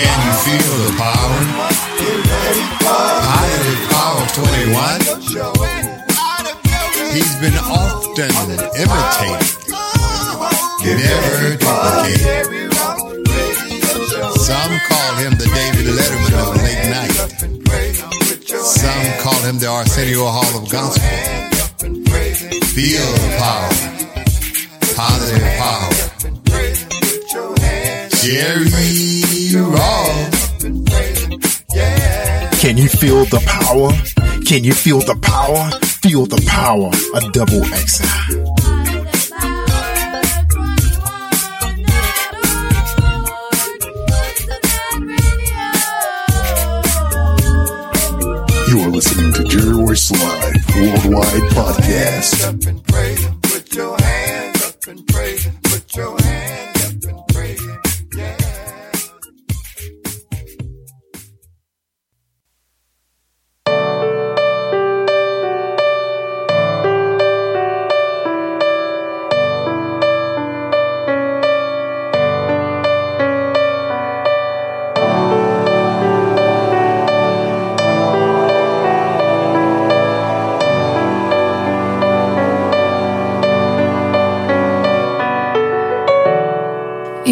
Can you feel the power? Positive Power 21. He's been often imitated, never duplicated. Some call him the David Letterman of late night. Some call him the Arsenio Hall of Gospel. Feel the power. Positive power. Jerry Can you feel the power? Can you feel the power? Feel the power of double XI. You are listening to Jerry Royce Live Worldwide Podcast. Put your hands up and praise. Put your hands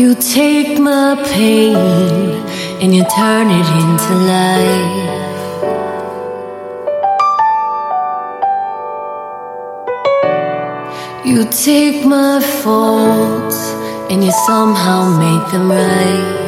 You take my pain and you turn it into life. You take my faults and you somehow make them right.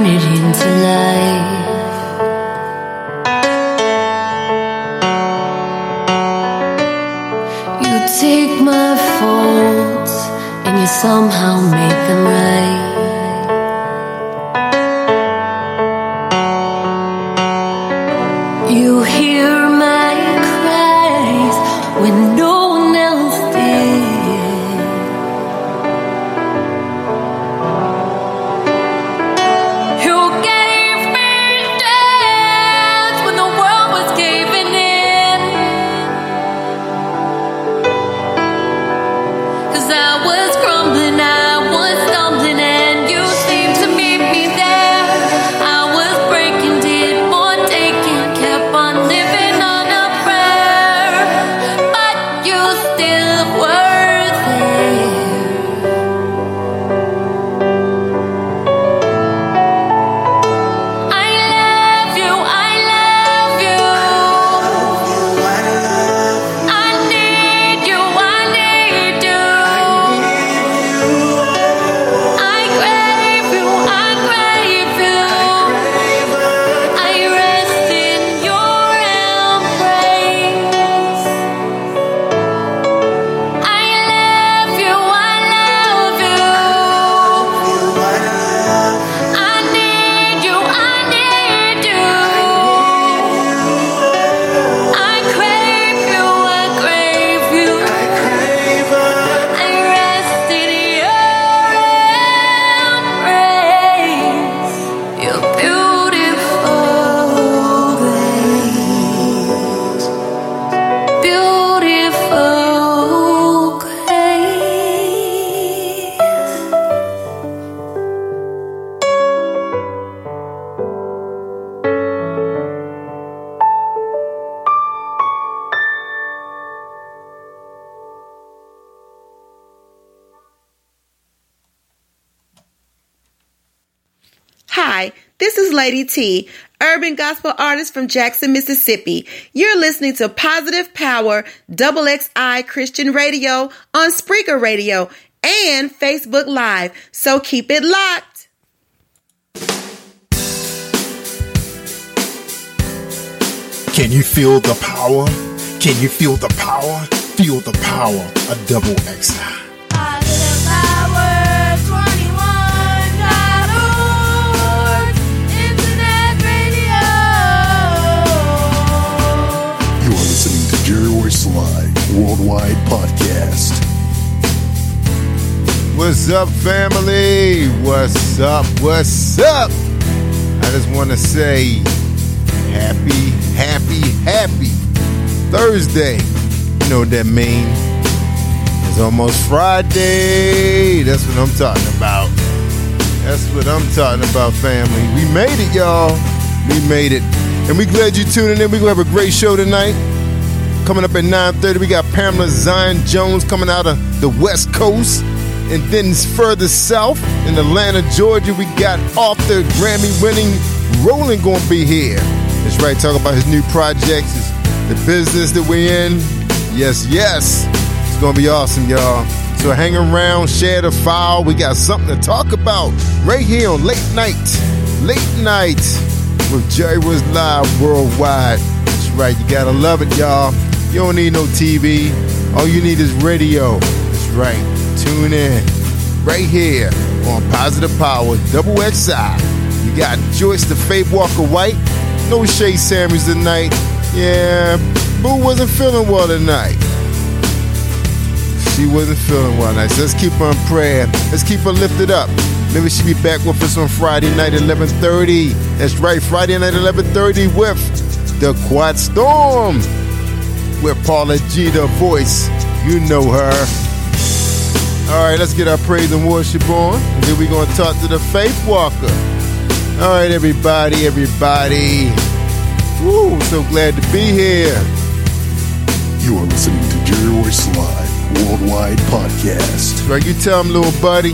Turn it into life. Lady T, urban gospel artist from Jackson, Mississippi. You're listening to Positive Power Double XI Christian Radio on Spreaker Radio and Facebook Live. So keep it locked. Can you feel the power? Can you feel the power? Feel the power of double XI. Worldwide Podcast. What's up, family? What's up? What's up? I just want to say happy, happy, happy Thursday. You know what that means? It's almost Friday. That's what I'm talking about. That's what I'm talking about, family. We made it, y'all. We made it. And we glad you tuning in. We're going to have a great show tonight. Coming up at 9.30, we got Pamela Zion Jones coming out of the West Coast. And then further south in Atlanta, Georgia, we got author, Grammy-winning Roland going to be here. That's right, talk about his new projects, his, the business that we're in. Yes, yes. It's to be awesome, y'all. So hang around, share the file. We got something to talk about right here on Late Night. Late Night with Jerry was live worldwide. That's right, you gotta love it, y'all. You don't need no TV. All you need is radio. That's right. Tune in right here on Positive Power Double XI. You got Joyce the Faith Walker White. No Shay Samuels tonight. Yeah, Boo wasn't feeling well tonight. She wasn't feeling well tonight. So let's keep her in prayer. Let's keep her lifted up. Maybe she'll be back with us on Friday night, 11:30. That's right, Friday night, 11:30 with the Quad Storm with Paula G, the voice. You know her. All right, let's get our praise and worship on. And then we're going to talk to the Faith Walker. All right, everybody, everybody. Woo, so glad to be here. You are listening to Jerry Royce Live Worldwide Podcast. Right, you tell him, little buddy.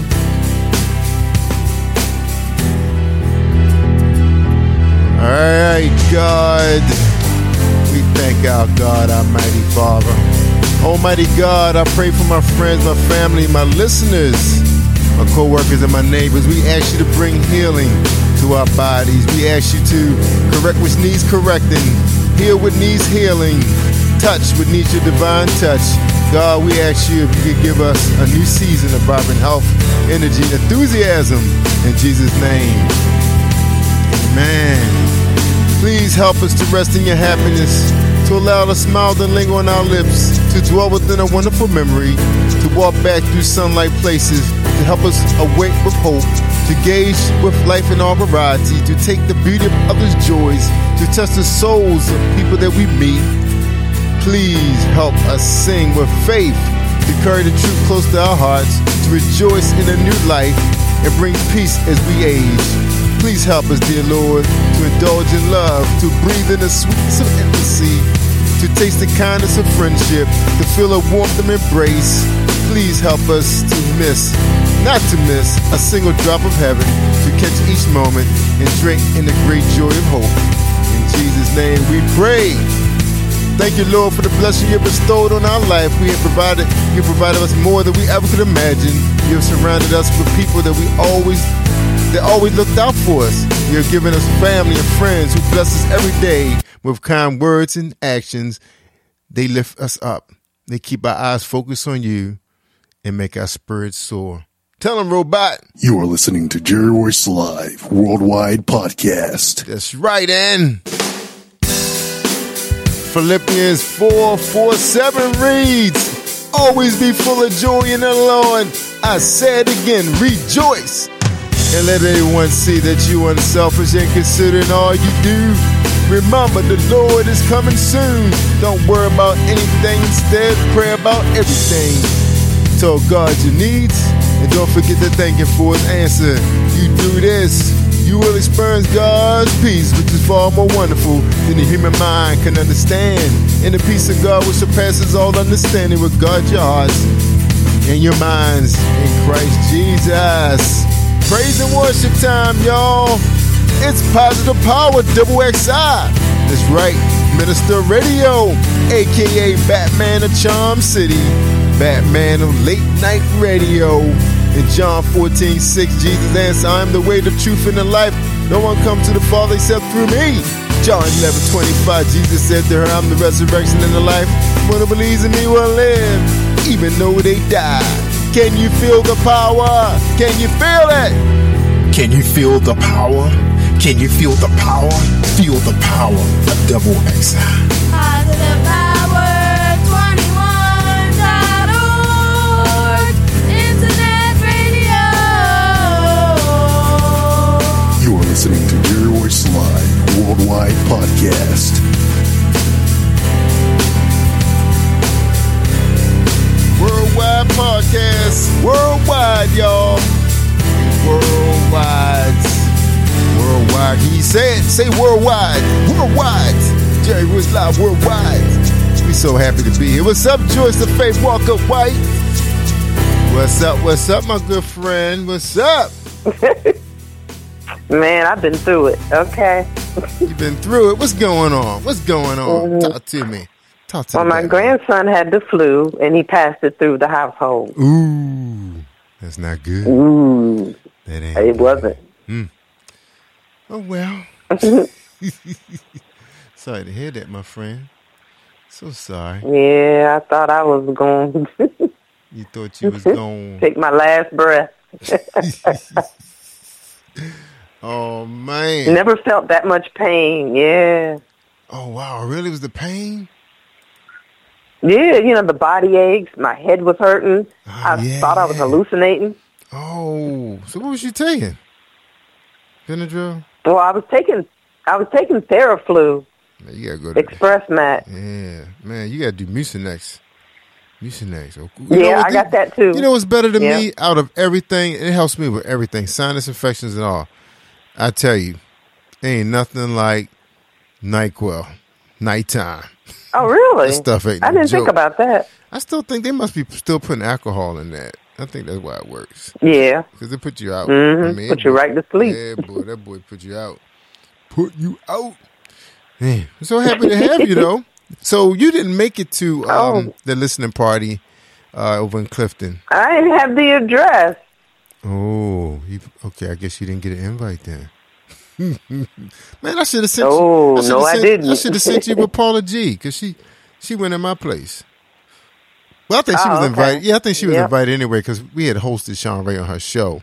All right, God. Thank our God, Almighty Father. Almighty God, I pray for my friends, my family, my listeners, my co-workers, and my neighbors. We ask you to bring healing to our bodies. We ask you to correct what needs correcting, heal what needs healing, touch what needs your divine touch. God, we ask you if you could give us a new season of vibrant health, energy, enthusiasm in Jesus' name. Amen. Please help us to rest in your happiness, to allow the smile to linger on our lips, to dwell within a wonderful memory, to walk back through sunlight places, to help us awake with hope, to gauge with life in all variety, to take the beauty of others' joys, to touch the souls of people that we meet. Please help us sing with faith, to carry the truth close to our hearts, to rejoice in a new life, and bring peace as we age. Please help us, dear Lord, to indulge in love, to breathe in the sweetness of intimacy, to taste the kindness of friendship, to feel a warmth of embrace. Please help us to miss, not to miss, a single drop of heaven, to catch each moment and drink in the great joy of hope. In Jesus' name we pray. Thank you, Lord, for the blessing you bestowed on our life. We have provided, you provided us more than we ever could imagine. You have surrounded us with people that we always, that always looked out for us. You're giving us family and friends who bless us every day with kind words and actions. They lift us up. They keep our eyes focused on you and make our spirits soar. Tell them, Robot. You are listening to Jerry Royce Live Worldwide Podcast. That's right, and Philippians 4 4 7 reads, Always be full of joy in the Lord. I say it again, rejoice. And let everyone see that you are unselfish and considering all you do. Remember, the Lord is coming soon. Don't worry about anything, instead, pray about everything. Tell God your needs, and don't forget to thank Him for His answer. You do this, you will experience God's peace, which is far more wonderful than the human mind can understand. And the peace of God which surpasses all understanding will guard your hearts and your minds in Christ Jesus. Praise and worship time, y'all. It's Positive Power Double XI. That's right, Minister Radio, aka Batman of Charm City, Batman of Late Night Radio. In John 14, 6, Jesus answered, I am the way, the truth, and the life. No one comes to the Father except through me. John 11, 25, Jesus said to her, I'm the resurrection and the life. One who believes in me will live, even though they die. Can you feel the power? Can you feel it? Can you feel the power? Can you feel the power? Feel the power of double XI. Positive Power 21.org. Internet radio. You are listening to Jerry Royce Live Worldwide Podcast. Worldwide podcast. Worldwide, y'all. Worldwide. Worldwide. Can you say worldwide. Worldwide. Jerry Woods Live Worldwide. We so happy to be here. What's up, Joyce the Faith Walker White? What's up? What's up, my good friend? What's up? Man, I've been through it. Okay. You've been through it. What's going on? What's going on? Mhm. Talk to me. Talk to Well, my grandson had the flu, and he passed it through the household. Ooh, that's not good. Ooh, That ain't. it wasn't. Mm. Oh well. sorry to hear that, my friend. So sorry. Yeah, I thought I was going You thought you was going. take my last breath. Oh man. Never felt that much pain. Yeah. Oh wow, really was the pain? Yeah, you know, the body aches. My head was hurting. Oh, I thought I was hallucinating. Oh, so what was you taking? Benadryl? Well, I was taking, I was taking Theraflu, Man, you gotta go to. Express Mat. Yeah, man, you gotta do Mucinex. Mucinex. Oh, you Yeah, I got that too. You know what's better than Yeah. me out of everything? It helps me with everything, sinus infections and all. I tell you, ain't nothing like NyQuil, nighttime. Oh, really? That stuff ain't I no didn't think about that. I still think they must be still putting alcohol in that. I think that's why it works. Yeah. Because it put you out. Mhm, I mean, put you boy- right to sleep. Yeah, boy, that boy put you out. Put you out. Man, I'm so happy to have you though. So you didn't make it to um, Oh. the listening party uh, over in Clifton. I didn't have the address. Oh, you, okay. I guess you didn't get an invite then. Man, I should have sent Oh, you. no, I sent- didn't. I should have sent you with Paula G because she she went in my place. Well, I think she Oh, was okay. invited. Yeah, I think she was Yep. invited anyway because we had hosted Sean Ray on her show.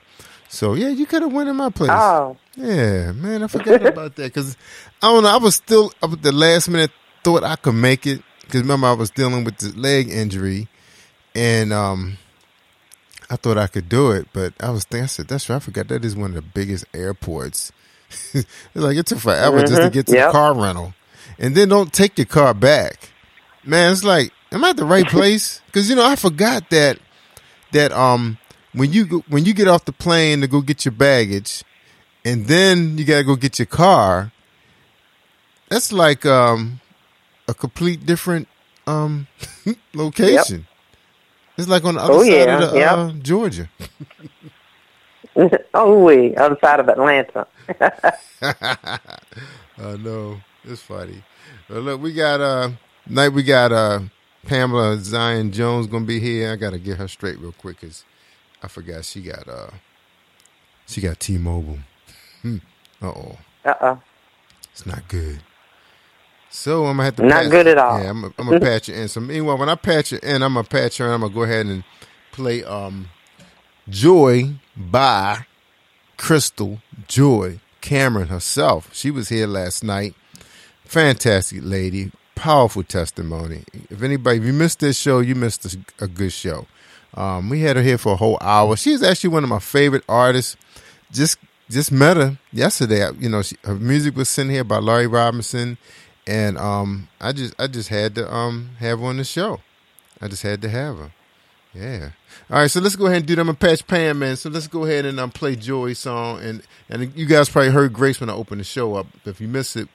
So yeah, you could have went in my place. Oh. Yeah, man, I forgot about that because I don't know. I was still up at the last minute thought I could make it because remember I was dealing with the leg injury, and um, I thought I could do it, but I was thinking I said that's right. I forgot that is one of the biggest airports. It's like it took forever just to Mhm, get to yep. the car rental, and then don't take your car back. Man, it's like am I at the right place? Because you know I forgot that that um when you when you get off the plane to go get your baggage, and then you gotta go get your car. That's like um a complete different um location. It's like on the other Oh, side yeah, of the yep. uh, Georgia. oh, we other side of Atlanta. I know it's funny. Well, look, we got uh night. We got uh Pamela Zion Jones gonna be here. I gotta get her straight real quick because I forgot she got uh she got T-Mobile. Uh oh, Uh oh. it's not good. So I'm gonna have to Not patch- good at all. Yeah, I'm, gonna- I'm gonna patch it in. So meanwhile, when I patch it in, I'm gonna patch her. and I'm gonna go ahead and play um Joy by Crystal Joy Cameron herself. She was here last night. Fantastic lady, powerful testimony. If anybody, if you missed this show, you missed a, a good show. Um, we had her here for a whole hour. She's actually one of my favorite artists. Just just met her yesterday. You know, she, her music was sent here by Laurie Robinson, and um, I just I just had to um have her on the show. I just had to have her. Yeah. All right, so let's go ahead and do them a patch pan, man. So let's go ahead and um, play Joy's song, and and you guys probably heard Grace when I opened the show up. If you missed it,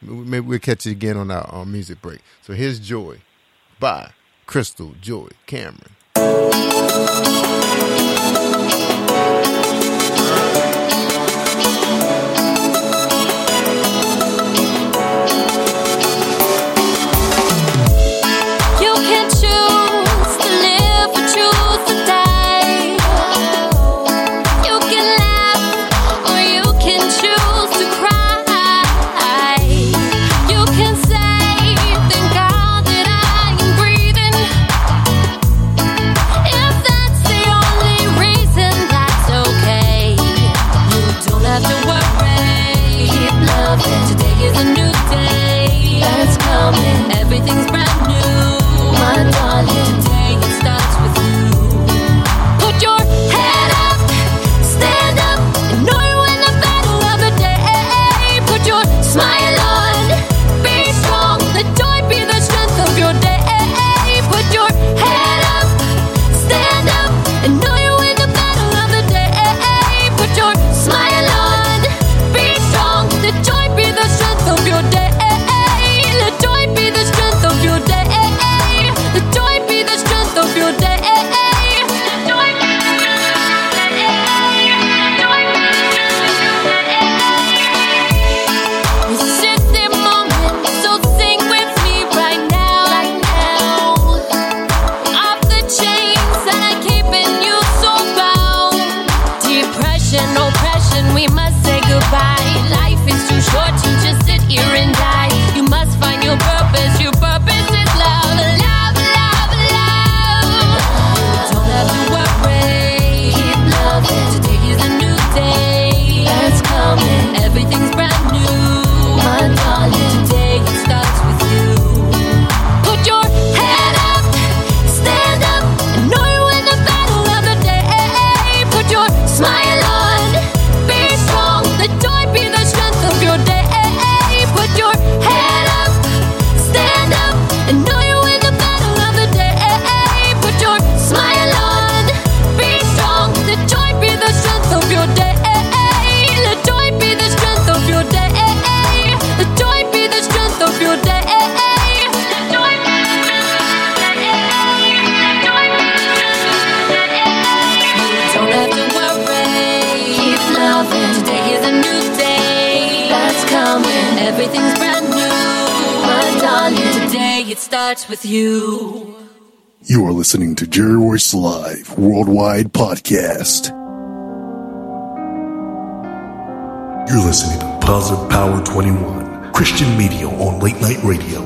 maybe we'll catch it again on our music break. So here's Joy by Crystal Joy Cameron. With you. You are listening to Jerry Royce Live Worldwide Podcast. You're listening to Positive Power 21, Christian media on late night radio.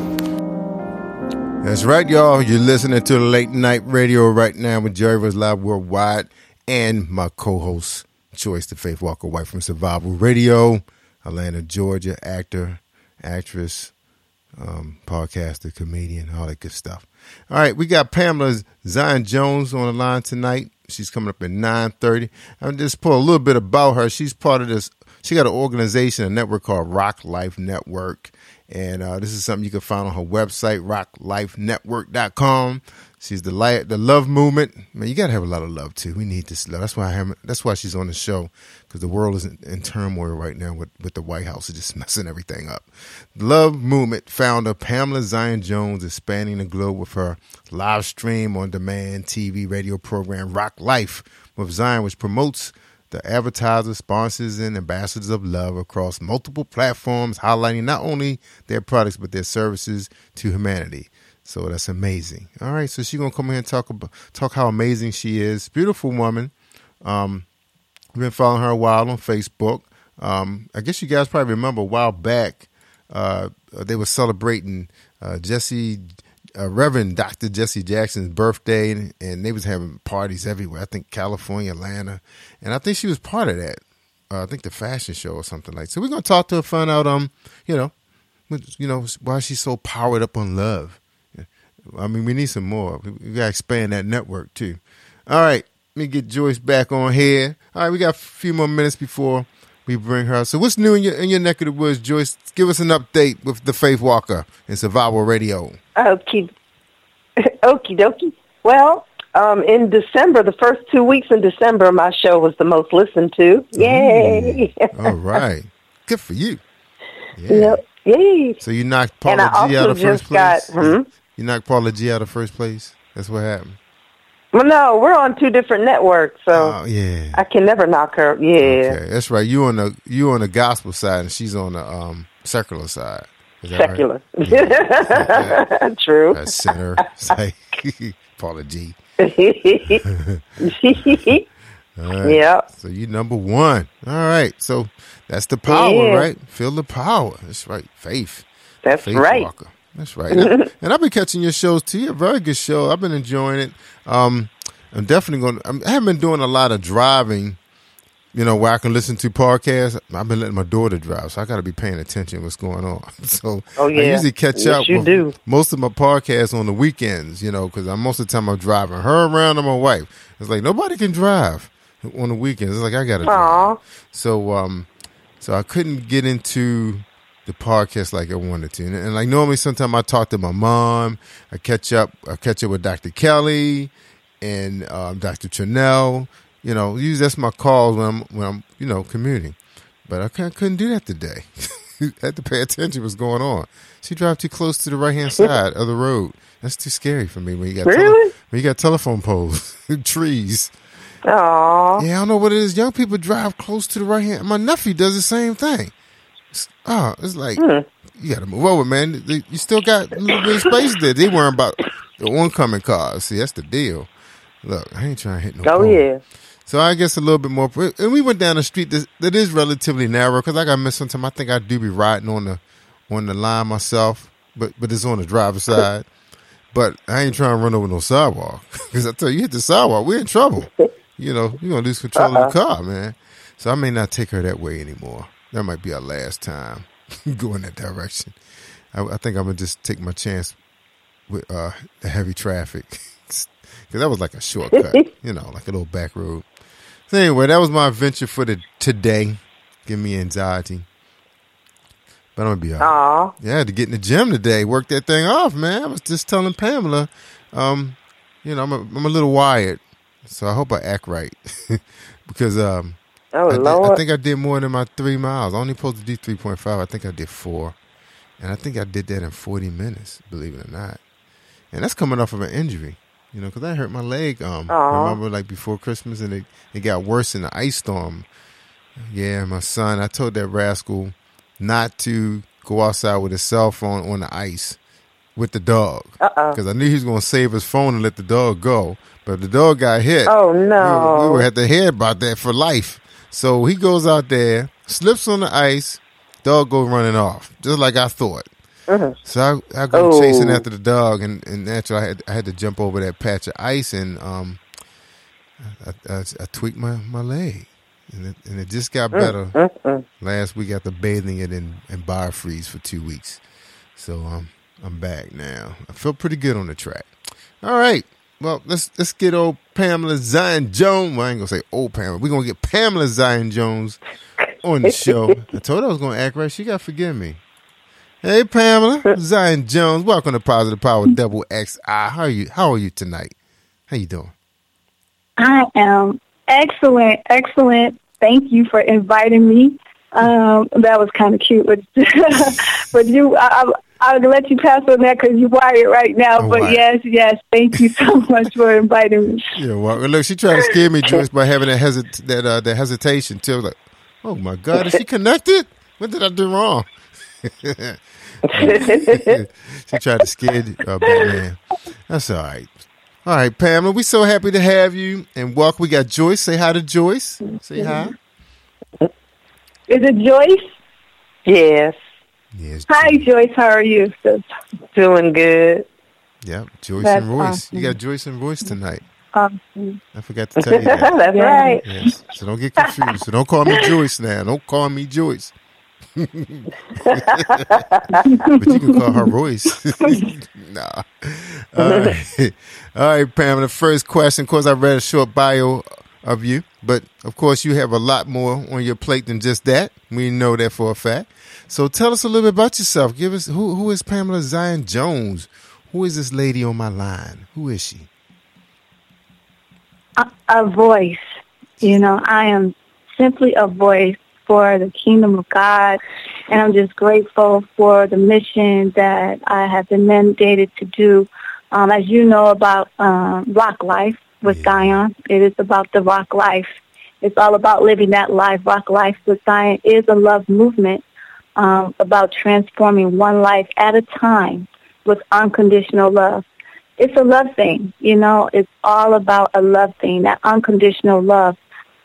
That's right, y'all. You're listening to the late night radio right now with Jerry Royce Live Worldwide and my co-host, Joyce the Faith Walker White from Survival Radio, Atlanta, Georgia, actor, actress, um, podcaster, comedian, all that good stuff. All right, we got Pamela Zion Jones on the line tonight. She's coming up at nine thirty. I'm just pull a little bit about her. She's part of this. She got an organization, a network called Rock Life Network, and uh, this is something you can find on her website, rocklifenetwork.com. She's the light, the love movement. Man, you gotta have a lot of love too. We need this love. That's why I have, that's why she's on the show because the world is in, in turmoil right now with with the White House. Just messing everything up. Love movement founder Pamela Zion Jones is spanning the globe with her live stream on demand TV radio program Rock Life with Zion, which promotes the advertisers, sponsors, and ambassadors of love across multiple platforms, highlighting not only their products but their services to humanity. So that's amazing. All right, so she's gonna come here and talk about talk how amazing she is. Beautiful woman. Um, been following her a while on Facebook. Um, I guess you guys probably remember a while back uh, they were celebrating uh, Jesse uh, Reverend Dr. Jesse Jackson's birthday, and, they was having parties everywhere. I think California, Atlanta, and I think she was part of that. Uh, I think the fashion show or something like. That. So we're gonna talk to her, find out, um, you know, you know why she's so powered up on love. I mean, we need some more. We gotta expand that network too. All right, let me get Joyce back on here. All right, we got a few more minutes before we bring her. So, what's new in your in your neck of the woods, Joyce? Give us an update with the Faith Walker and Survival Radio. Okie, okie dokie. Well, um, in December, the first two weeks in December, my show was the most listened to. Yay! Ooh, all right, good for you. Yeah. Yep. Yay! So you knocked Paula G out of first place. Got, hmm? You knocked Paula G out of first place. That's what happened. Well, no, we're on two different networks, so oh, yeah, I can never knock her. Yeah, okay. that's right. You on the you on the gospel side, and she's on the um, secular side. secular, right? yeah. true. That sinner, like Paula G. right. Yeah. So you number one. All right. So that's the power, yeah. right? Feel the power. That's right. Faith. That's Faith right. Walker. That's right. and, I've been catching your shows too. You're a very good show. I've been enjoying it. Um, I'm definitely going. to I haven't been doing a lot of driving. You know where I can listen to podcasts. I've been letting my daughter drive, so I got to be paying attention what's going on. So oh, yeah. I usually catch yes, up you with do. most of my podcasts on the weekends. You know, because I'm most of the time I'm driving her around and my wife. It's like nobody can drive on the weekends. It's like I got to drive. So um, so I couldn't get into the podcast like I wanted to. And, and, like normally, sometimes I talk to my mom. I catch up. I catch up with Dr. Kelly and um, Dr. Chanel. You know, usually that's my calls when I'm when I'm you know commuting. But I couldn't, couldn't do that today. I had to pay attention what's going on. She drive too close to the right hand side of the road. That's too scary for me when you got really? tele- when you got telephone poles, trees. Aww. Yeah, I don't know what it is. Young people drive close to the right hand. My nephew does the same thing. Oh, it's like Hmm. you got to move over, man. You still got a little bit of space there. They worrying about the oncoming cars. See, that's the deal. Look, I ain't trying to hit no. Oh pole. yeah. So I guess a little bit more. And we went down a street that, that is relatively narrow because like I miss sometimes I think I do be riding on the on the line myself, but but it's on the driver's side. But I ain't trying to run over no sidewalk because I tell you, you hit the sidewalk, we're in trouble. You know, you're gonna lose control uh-huh. of the car, man. So I may not take her that way anymore. That might be our last time going that direction. I, I, think I'm gonna just take my chance with uh, the heavy traffic because that was like a shortcut, you know, like a little back road. So anyway, that was my adventure for the today. Give me anxiety. But I'm gonna be all right. Yeah, to get in the gym today, work that thing off, man. I was just telling Pamela, um, you know, I'm a, I'm a little wired, so I hope I act right because um, oh I, Lord. Did, I think I did more than my three miles. I only supposed to do three point five. I think I did four, and I think I did that in forty minutes. Believe it or not, and that's coming off of an injury. You know, because I hurt my leg. Um, Aww. remember like before Christmas, and it it got worse in the ice storm. Yeah, my son. I told that rascal not to go outside with his cell phone on the ice with the dog because I knew he was going to save his phone and let the dog go. But if the dog got hit, oh no, we, we would have to hear about that for life. So he goes out there, slips on the ice, dog goes running off, just like I thought. Mm-hmm. So I, I go Oh. chasing after the dog, and, and naturally I had, I had to jump over that patch of ice, and um, I, I, I tweaked my, my leg, and it, and it just got better Mm-mm. last week after bathing it in, in biofreeze for two weeks. So um, I'm back now. I feel pretty good on the track. All right. Well, let's let's get old Pamela Zion Jones. Well, I ain't gonna say old Pamela. We're gonna get Pamela Zion Jones on the show. I told her I was gonna act right. She gotta forgive me. Hey Pamela Zion Jones, welcome to Positive Power Double XI. How are you? How are you tonight? How you doing? I am excellent, excellent. Thank you for inviting me. Um, that was kind of cute, but but you, I, I, I'll let you pass on that because you're wired right now. I'm but wired. yes, yes, thank you so much for inviting me. Yeah, well, look, she tried to scare me, Joyce, by having that hesit- that uh, that hesitation. Too. Like, oh my god, is she connected? What did I do wrong? she tried to scare uh, Batman. That's all right. All right, Pamela, we're so happy to have you and welcome. We got Joyce. Say hi to Joyce. Say hi. Is it Joyce? Yes. Yes. Hi, Joyce. How are you? sis? Doing good. Yeah, Joyce That's and Royce. awesome. You got Joyce and Royce tonight. Um, I forgot to tell you that. That's right. Yes. So don't get confused. So don't call me Joyce now. Don't call me Joyce. but you can call her Royce. nah. All right. All right, The First question. Of course, I read a short bio of you, but of course, you have a lot more on your plate than just that. We know that for a fact. So tell us a little bit about yourself. Give us who who is Pamela Zion Jones? Who is this lady on my line? Who is she? a, a voice. You know, I am simply a voice for the kingdom of God, and I'm just grateful for the mission that I have been mandated to do. Um, as you know about um, Rock Life with Zion, it is about the Rock Life. It's all about living that life. Rock Life with Zion is a love movement um, about transforming one life at a time with unconditional love it's a love thing. You know, it's all about a love thing, that unconditional love.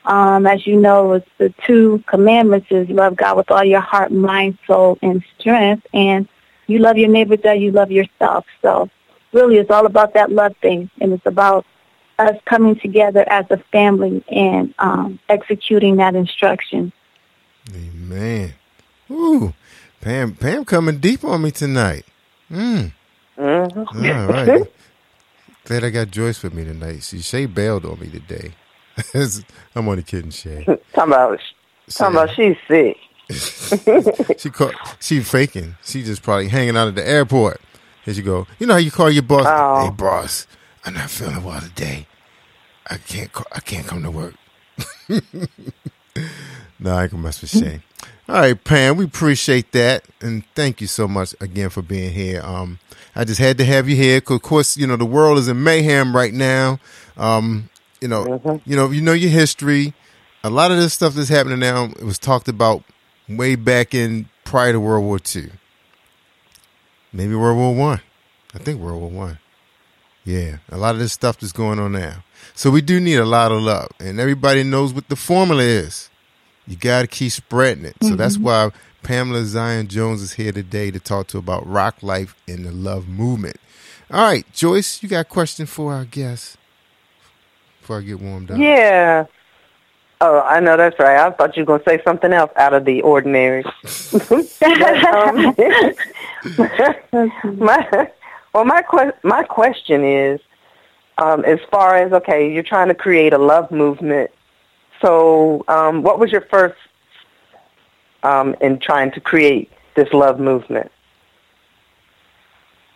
Um, as you know, it's the two commandments is love God with all your heart, mind, soul, and strength, and you love your neighbor as you love yourself. So really it's all about that love thing, and it's about us coming together as a family and um, executing that instruction. Man. Ooh. Pam Pam coming deep on me tonight. Mm. Mm-hmm. All right. Glad I got Joyce with me tonight. See, Shay bailed on me today. I'm only kidding, Shay. Talking about, talking about she's sick. she call, she faking. She just probably hanging out at the airport. Here you go. You know how you call your boss? Oh. Hey, boss, I'm not feeling well today. I can't. Call, I can't come to work. no, I can mess with Shay. All right, Pam, we appreciate that, and thank you so much again for being here. Um, I just had to have you here because, Of course, you know the world is in mayhem right now. Um, you know, you know, you know your history. A lot of this stuff that's happening now it was talked about way back in prior to World War II. Maybe World War One. I. think World War One. Yeah, a lot of this stuff that's going on now. So we do need a lot of love, and everybody knows what the formula is. You got to keep spreading it. So that's why Pamela Zion Jones is here today to talk to about rock life and the love movement. All right, Joyce, you got a question for our guest before I get warmed up? Yeah. Oh, I know that's right. I thought you were going to say something else out of the ordinary. But, um, my, well, my que- my question is, um, as far as okay, you're trying to create a love movement. So, um, what was your first um, in trying to create this love movement?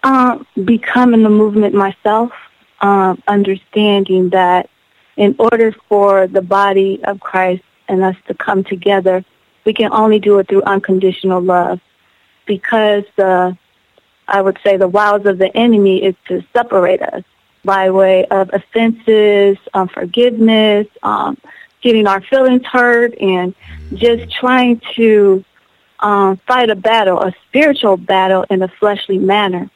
um, becoming the movement myself, um, understanding that in order for the body of Christ and us to come together, we can only do it through unconditional love because the, I would say the wiles of the enemy is to separate us by way of offenses, unforgiveness, um, getting our feelings hurt, and just trying to um, fight a battle, a spiritual battle in a fleshly manner.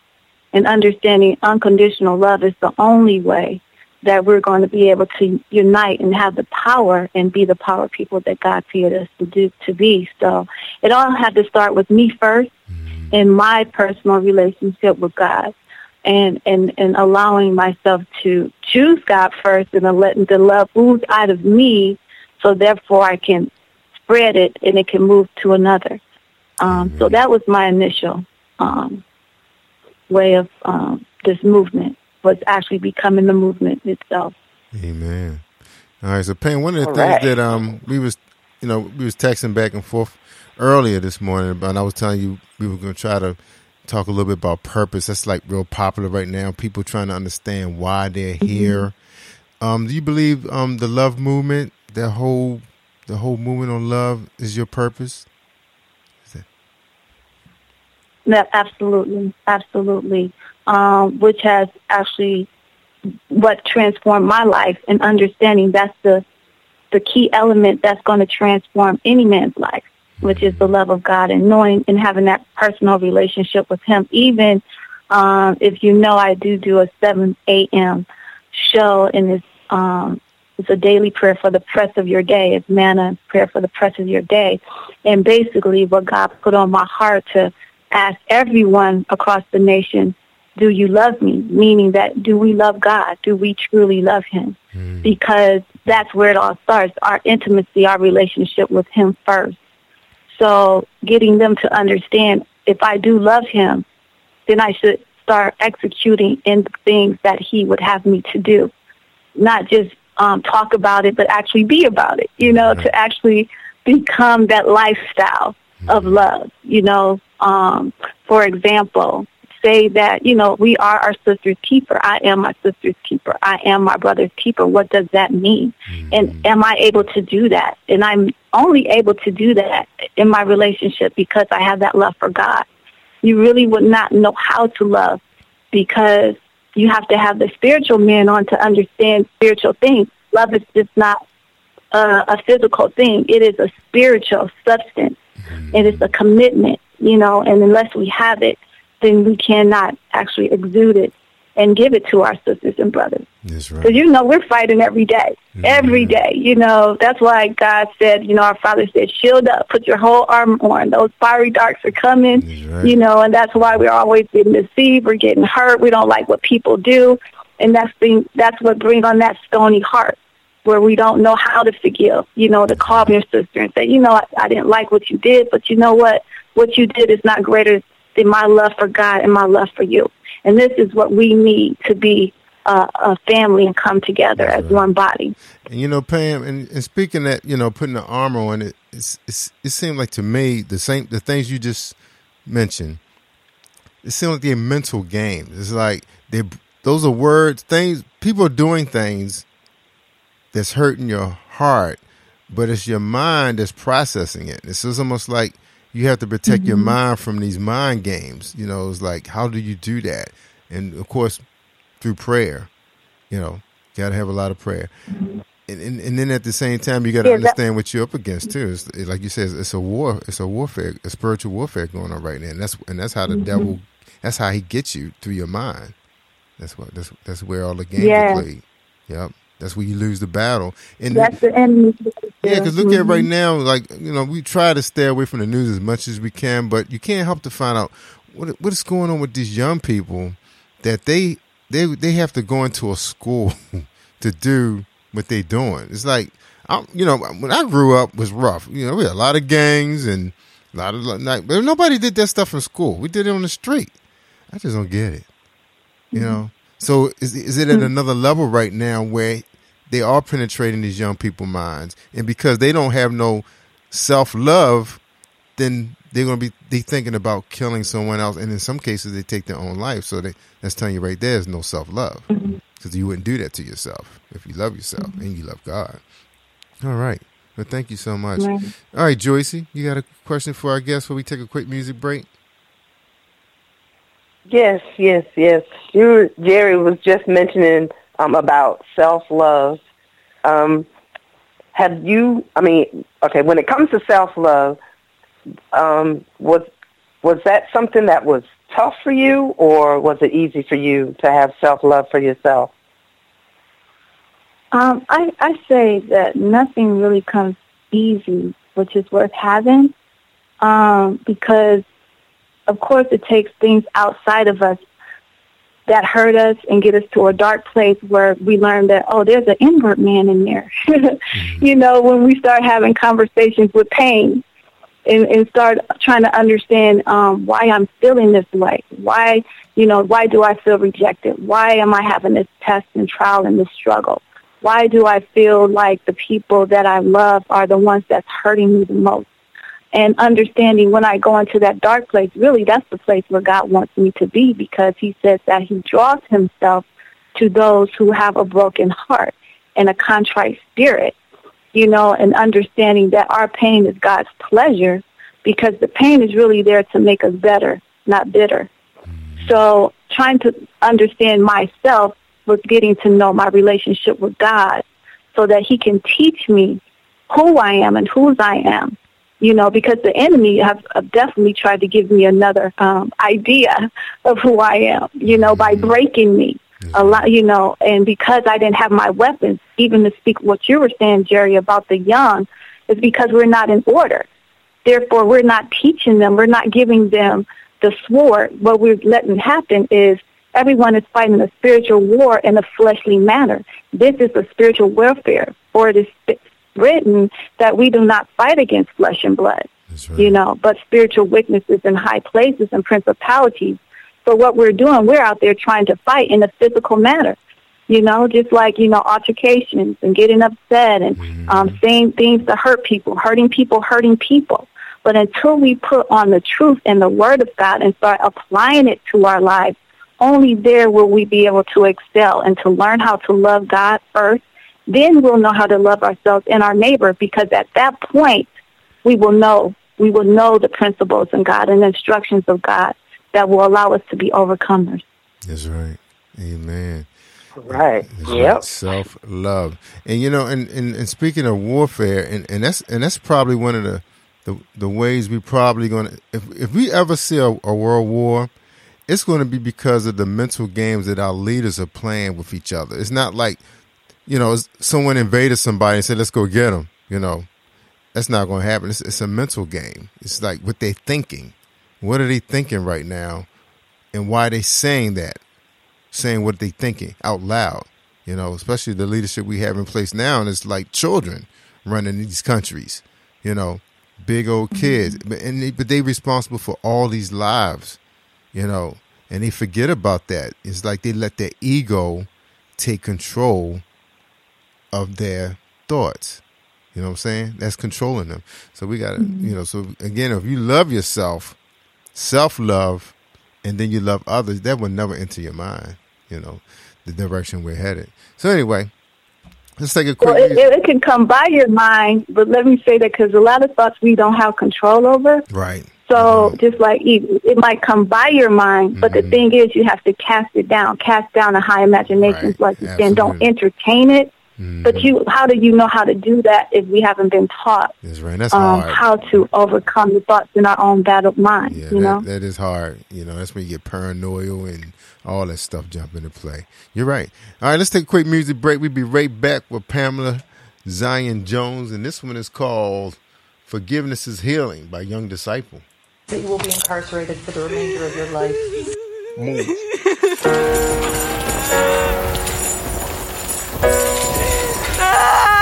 And understanding unconditional love is the only way that we're going to be able to unite and have the power and be the power people that God created us to do to be. So it all had to start with me first in my personal relationship with God and, and, and allowing myself to choose God first and then letting the love ooze out of me so therefore I can spread it and it can move to another. Um, so that was my initial um, way of um, this movement was actually becoming the movement itself. Amen. All right, so Pam, one of the All things right. that um we was you know we was texting back and forth earlier this morning, but I was telling you we were going to try to talk a little bit about purpose. That's like real popular right now. People trying to understand why they're here. Um, do you believe um the love movement, that whole the whole movement on love, is your purpose? No, absolutely, absolutely. Um, which has actually what transformed my life and understanding that's the the key element that's going to transform any man's life, which is the love of God and knowing and having that personal relationship with Him. Even um, if you know, I do do a seven a.m. show, and it's um, it's a daily prayer for the press of your day. It's manna prayer for the press of your day, and basically what God put on my heart to ask everyone across the nation, do you love me? Meaning that do we love God? Do we truly love Him? Because that's where it all starts, our intimacy, our relationship with Him first. So getting them to understand if I do love Him, then I should start executing in the things that He would have me to do. Not just um, talk about it, but actually be about it, you know, to actually become that lifestyle of love, you know. Um, for example, say that, you know, we are our sister's keeper. I am my sister's keeper. I am my brother's keeper. What does that mean? And am I able to do that? And I'm only able to do that in my relationship because I have that love for God. You really would not know how to love because you have to have the spiritual man on to understand spiritual things. Love is just not uh, a physical thing. It is a spiritual substance. It is a commitment, you know, and unless we have it, then we cannot actually exude it and give it to our sisters and brothers. Because, you know, we're fighting every day. Mm-hmm. Every day, you know. That's why God said, you know, our Father said, shield up, put your whole armor on. Those fiery darts are coming, you know, and that's why we're always getting deceived. We're getting hurt. We don't like what people do. And that's, being, that's what brings on that stony heart where we don't know how to forgive, you know, to call your sister and say, you know, I, I didn't like what you did, but you know what? What you did is not greater than my love for God and my love for you. And this is what we need to be uh, a family and come together as one body. And you know, Pam, and, and speaking that, you know, putting the armor on it, it's, it's, it seemed like to me the same the things you just mentioned. It seemed like they're mental games. It's like they those are words, things people are doing things that's hurting your heart, but it's your mind that's processing it. It's almost like you have to protect your Mhm. mind from these mind games. You know, it's like how do you do that? And of course, through prayer. You know, got to have a lot of prayer. And, and and then at the same time, you got to Yeah, that- understand what you're up against too. It's, it- like you said, it's a war. It's a warfare, a spiritual warfare going on right now. And that's and that's how the Mhm. devil. That's how he gets you through your mind. That's what that's that's where all the games Yeah. are played. Yep. That's where you lose the battle. And That's the enemy. Yeah, because look at right mm-hmm. now, like you know, we try to stay away from the news as much as we can, but you can't help to find out what what is going on with these young people that they they they have to go into a school to do what they're doing. It's like I, you know, when I grew up was rough. You know, we had a lot of gangs and a lot of like, but nobody did that stuff in school. We did it on the street. I just don't get it. You mm-hmm. know. So is is it at mm-hmm. another level right now where they are penetrating these young people's minds, and because they don't have no self love, then they're gonna be they thinking about killing someone else, and in some cases they take their own life. So they, that's telling you right there is no self love because mm-hmm. you wouldn't do that to yourself if you love yourself mm-hmm. and you love God. All right. Well, thank you so much. Right. All right, Joyce, you got a question for our guest before we take a quick music break? Yes, yes, yes. You, Jerry was just mentioning um, about self love. Um, have you? I mean, okay. When it comes to self love, um, was was that something that was tough for you, or was it easy for you to have self love for yourself? Um, I, I say that nothing really comes easy, which is worth having, um, because of course it takes things outside of us that hurt us and get us to a dark place where we learn that, oh, there's an inward man in there. you know, when we start having conversations with pain and, and start trying to understand um, why I'm feeling this way. Why, you know, why do I feel rejected? Why am I having this test and trial and this struggle? Why do I feel like the people that I love are the ones that's hurting me the most? And understanding when I go into that dark place, really that's the place where God wants me to be because he says that he draws himself to those who have a broken heart and a contrite spirit, you know, and understanding that our pain is God's pleasure because the pain is really there to make us better, not bitter. So trying to understand myself was getting to know my relationship with God so that he can teach me who I am and whose I am. You know, because the enemy have, have definitely tried to give me another um, idea of who I am, you know, by breaking me a lot, you know, and because I didn't have my weapons, even to speak what you were saying, Jerry, about the young, is because we're not in order. Therefore, we're not teaching them, we're not giving them the sword. What we're letting happen is everyone is fighting a spiritual war in a fleshly manner. This is a spiritual warfare, for it is written that we do not fight against flesh and blood, you know, but spiritual witnesses in high places and principalities. So what we're doing, we're out there trying to fight in a physical manner, you know, just like, you know, altercations and getting upset and um, saying things to hurt people, hurting people, hurting people. But until we put on the truth and the word of God and start applying it to our lives, only there will we be able to excel and to learn how to love God first. Then we'll know how to love ourselves and our neighbor because at that point we will know we will know the principles and God and the instructions of God that will allow us to be overcomers. That's right. Amen. Right. That's Yep. Self love, and you know, and, and, and speaking of warfare, and, and that's and that's probably one of the the, the ways we probably going to if if we ever see a, a world war, it's going to be because of the mental games that our leaders are playing with each other. It's not like you know someone invaded somebody and said let's go get them. You know, that's not going to happen. It's, it's a mental game. It's like what they're thinking. What are they thinking right now, and why are they saying that? saying what they're thinking out loud. You know, especially the leadership we have in place now, and it's like children running these countries. You know, big old mm-hmm. kids, but and they, but they responsible for all these lives. You know, and they forget about that. It's like they let their ego take control of their thoughts. You know what I'm saying? That's controlling them. So we got to, mm-hmm. you know, so again, if you love yourself, self love, and then you love others, that will never enter your mind, you know, the direction we're headed. So anyway, let's take a quick Well, it, it, can come by your mind, but let me say that because a lot of thoughts we don't have control over. Right. So mm-hmm. just like it, it might come by your mind, but the mm-hmm. thing is, you have to cast it down. Cast down the high imaginations, like you said. Don't entertain it. But you, how do you know how to do that if we haven't been taught That's right. That's um, hard. how to overcome the thoughts in our own battled mind? Yeah, you that, know. that is hard. You know, that's when you get paranoid and all that stuff jump into play. You're right. All right, let's take a quick music break. We'll be right back with Pamela Zion Jones, and this one is called "Forgiveness is Healing" by Young Disciple. that you will be incarcerated for the remainder of your life. Forgiveness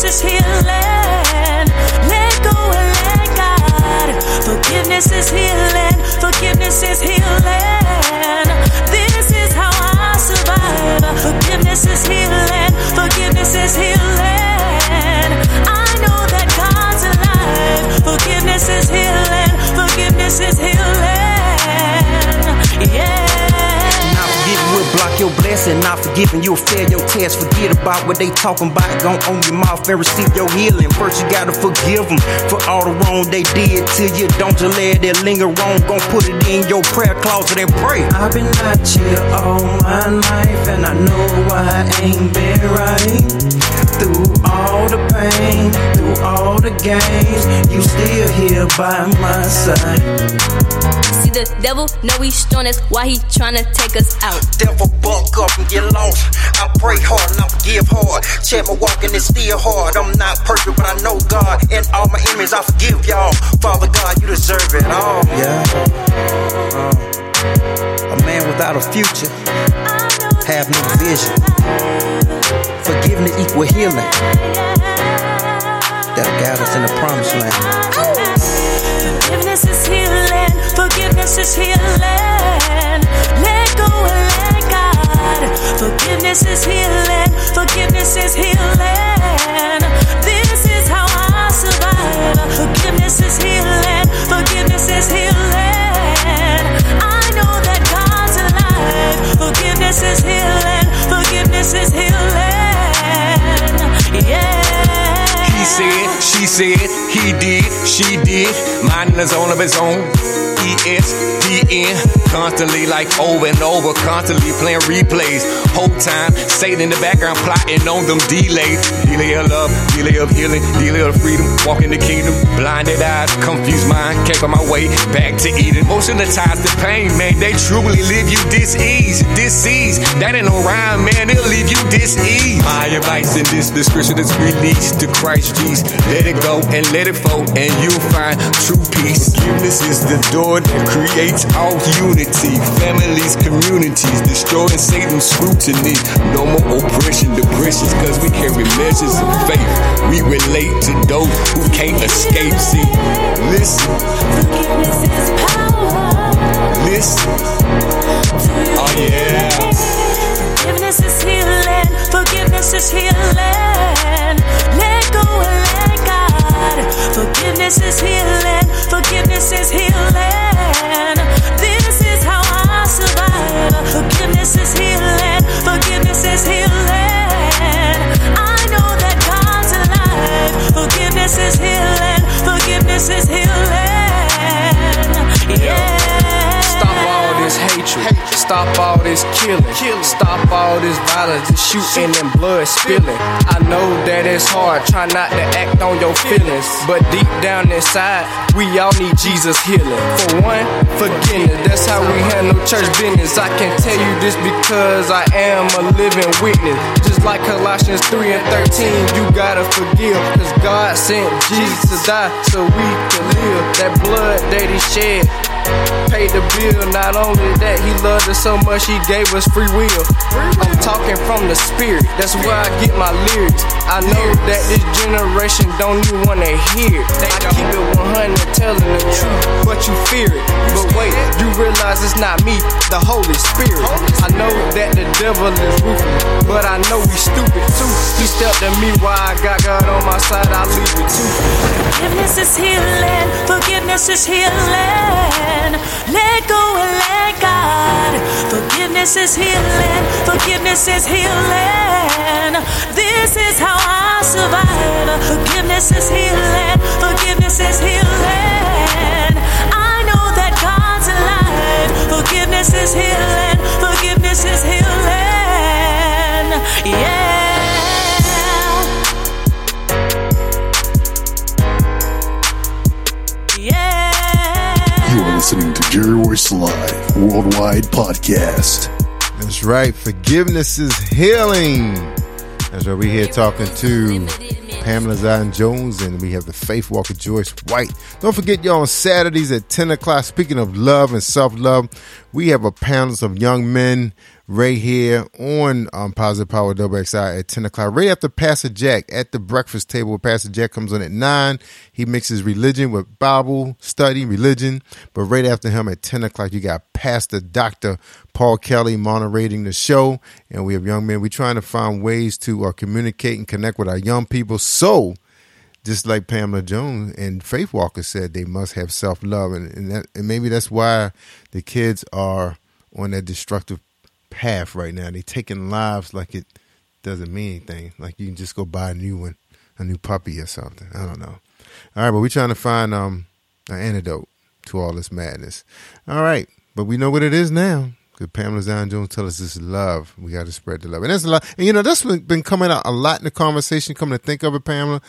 Forgiveness is healing. Let go and let God. Forgiveness is healing. Forgiveness is healing. This is how I survive. Forgiveness is healing. Forgiveness is healing. I know that God's alive. Forgiveness is healing. Forgiveness is healing. Yeah. Will block your blessing. Not forgiving you'll fail your test. Forget about what they talking about. Go on your mouth and receive your healing. First you gotta forgive them for all the wrong they did to you. Don't you let it linger on. Gon' put it in your prayer closet and pray. I've been out here all my life and I know I ain't been right. Through all the pain, through all the games, you still here by my side. See the devil know he's strong, that's why he tryna take us out. Devil buck up and get lost. I pray hard and I forgive hard. Check my walking is still hard. I'm not perfect, but I know God. And all my enemies, I forgive y'all. Father God, you deserve it all. Yeah. Uh, a man without a future, have no vision. Forgiveness equal healing. That'll guide us in the promised land. Forgiveness is healing. Forgiveness is healing. Let go and let God. Forgiveness is healing. Forgiveness is healing. This is how I survive. Forgiveness is healing. Forgiveness is healing. I know that God's alive. Forgiveness is healing. Forgiveness is healing. Yeah. He said, she said, he did, she did. Mine is on of his own. ESPN, constantly like over and over, constantly playing replays. Whole time, Satan in the background plotting on them delays. Delay of love, delay of healing, delay of freedom, walk in the kingdom. Blinded eyes, confused mind, can't find my way back to Eden. Of the pain, man, they truly leave you dis-ease, dis-ease. That ain't no rhyme, man, they'll leave you dis-ease. My advice in this description is release to Christ Jesus. Let it go and let it flow, and you'll find true peace. Forgiveness is the door that creates all unity. Families, communities, destroying Satan's scrutiny. No more oppression, depressions, cause we carry measures of faith. We relate to those who can't escape. See, listen. Listen. Oh, yeah. Forgiveness is healing. Forgiveness is healing. Let go and let God. Forgiveness is healing. Forgiveness is healing. This is how I survive. Forgiveness is healing. Forgiveness is healing. I know that God's alive. Forgiveness is healing. Forgiveness is healing. Yeah. Stop all this hatred. Stop all this killing. Stop all this violence, this shooting and blood spilling. I know that it's hard, try not to act on your feelings. But deep down inside, we all need Jesus healing. For one, forgiveness. That's how we handle church business. I can tell you this because I am a living witness. Just like Colossians 3 and 13, you gotta forgive. Cause God sent Jesus to die so we could live. That blood that he shed paid the bill. Not only that, he loved us so much, he gave us free will. I'm talking from the spirit. That's where I get my lyrics. I know that this generation don't even wanna hear. I keep it 100 telling the truth, but you fear it. But wait, you realize it's not me, the Holy Spirit. I know that the devil is ruthless, but I know he's stupid too. He stepped at me while I got God on my side, I leave it too. Forgiveness is healing. Forgiveness is healing. Let go and let God. Forgiveness is healing. Forgiveness is healing. This is how I survive. Forgiveness is healing. Forgiveness is healing. I know that God's alive. Forgiveness is healing. Forgiveness is healing. Yeah. Listening to Jerry Royce Live Worldwide Podcast. That's right. Forgiveness is healing. That's right. We're here talking to Pamela Zion Jones and we have the Faith Walker Joyce White. Don't forget, y'all, on Saturdays at 10 o'clock, speaking of love and self love, we have a panel of young men right here on um, Positive Power WXI at 10 o'clock, right after Pastor Jack at the breakfast table. Pastor Jack comes on at 9. He mixes religion with Bible study, religion. But right after him at 10 o'clock, you got Pastor Dr. Paul Kelly moderating the show. And we have young men. We're trying to find ways to uh, communicate and connect with our young people. So, just like Pamela Jones and Faith Walker said, they must have self love. And, and, and maybe that's why the kids are on that destructive path right now. They taking lives like it doesn't mean anything. Like you can just go buy a new one, a new puppy or something. I don't know. All right, but we're trying to find um an antidote to all this madness. All right, but we know what it is now. Because Pamela Zion Jones tell us this is love. We got to spread the love, and that's a lot. And you know that's been, been coming out a lot in the conversation. Coming to think of it, Pamela,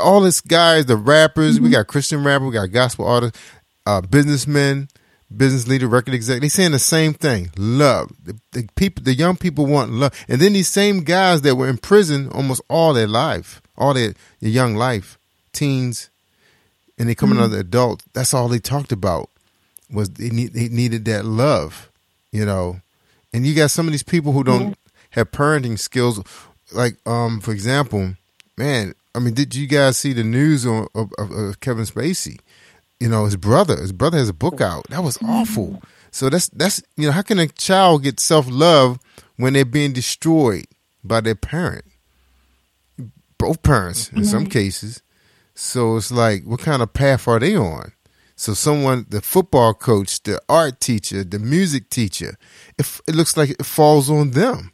all this guys, the rappers, we got Christian rapper, we got gospel artists, uh, businessmen, business leader, record exec. They saying the same thing: love. The, the people, the young people want love, and then these same guys that were in prison almost all their life, all their, their young life, teens, and they coming Mhm. out as adults. That's all they talked about was they need they needed that love, you know. And you got some of these people who don't have parenting skills, like um, for example, man. I mean, did you guys see the news on of, of, of Kevin Spacey? You know, his brother. His brother has a book out. That was awful. So that's that's you know, how can a child get self love when they're being destroyed by their parent? Both parents in some Mhm. cases. So it's like, what kind of path are they on? So someone, the football coach, the art teacher, the music teacher, it, it looks like it falls on them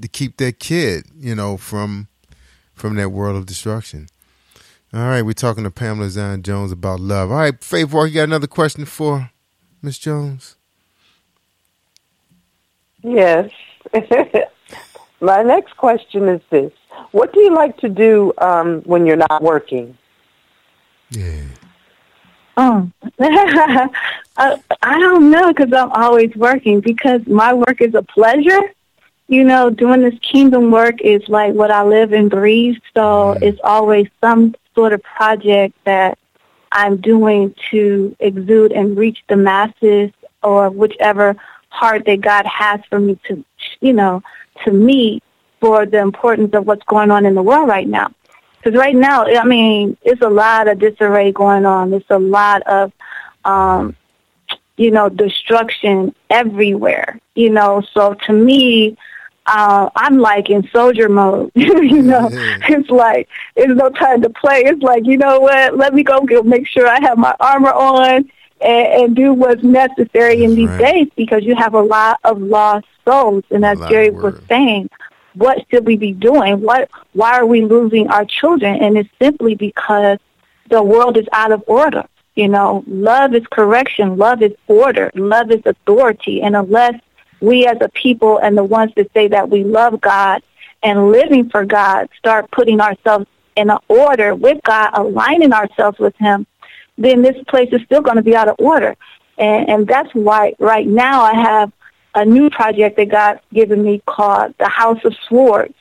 to keep their kid, you know, from from that world of destruction. All right, we're talking to Pamela Zion Jones about love. All right, Faith Walker, you got another question for Miss Jones? Yes. My next question is this: What do you like to do um, when you're not working? Yeah. Oh, I, I don't know because I'm always working because my work is a pleasure. You know, doing this kingdom work is like what I live and breathe. So it's always some sort of project that I'm doing to exude and reach the masses or whichever heart that God has for me to, you know, to meet for the importance of what's going on in the world right now. Because right now, I mean, it's a lot of disarray going on. It's a lot of, um, you know, destruction everywhere. You know, so to me, uh, I'm like in soldier mode. you know, it's like it's no time to play. It's like you know what? Let me go get, make sure I have my armor on and, and do what's necessary in these days because you have a lot of lost souls. And as Jerry was saying, what should we be doing? What? Why are we losing our children? And it's simply because the world is out of order. You know, love is correction. Love is order. Love is authority. And unless we as a people and the ones that say that we love God and living for God start putting ourselves in an order with God, aligning ourselves with Him, then this place is still going to be out of order. And, and that's why right now I have a new project that God's given me called the House of Swords.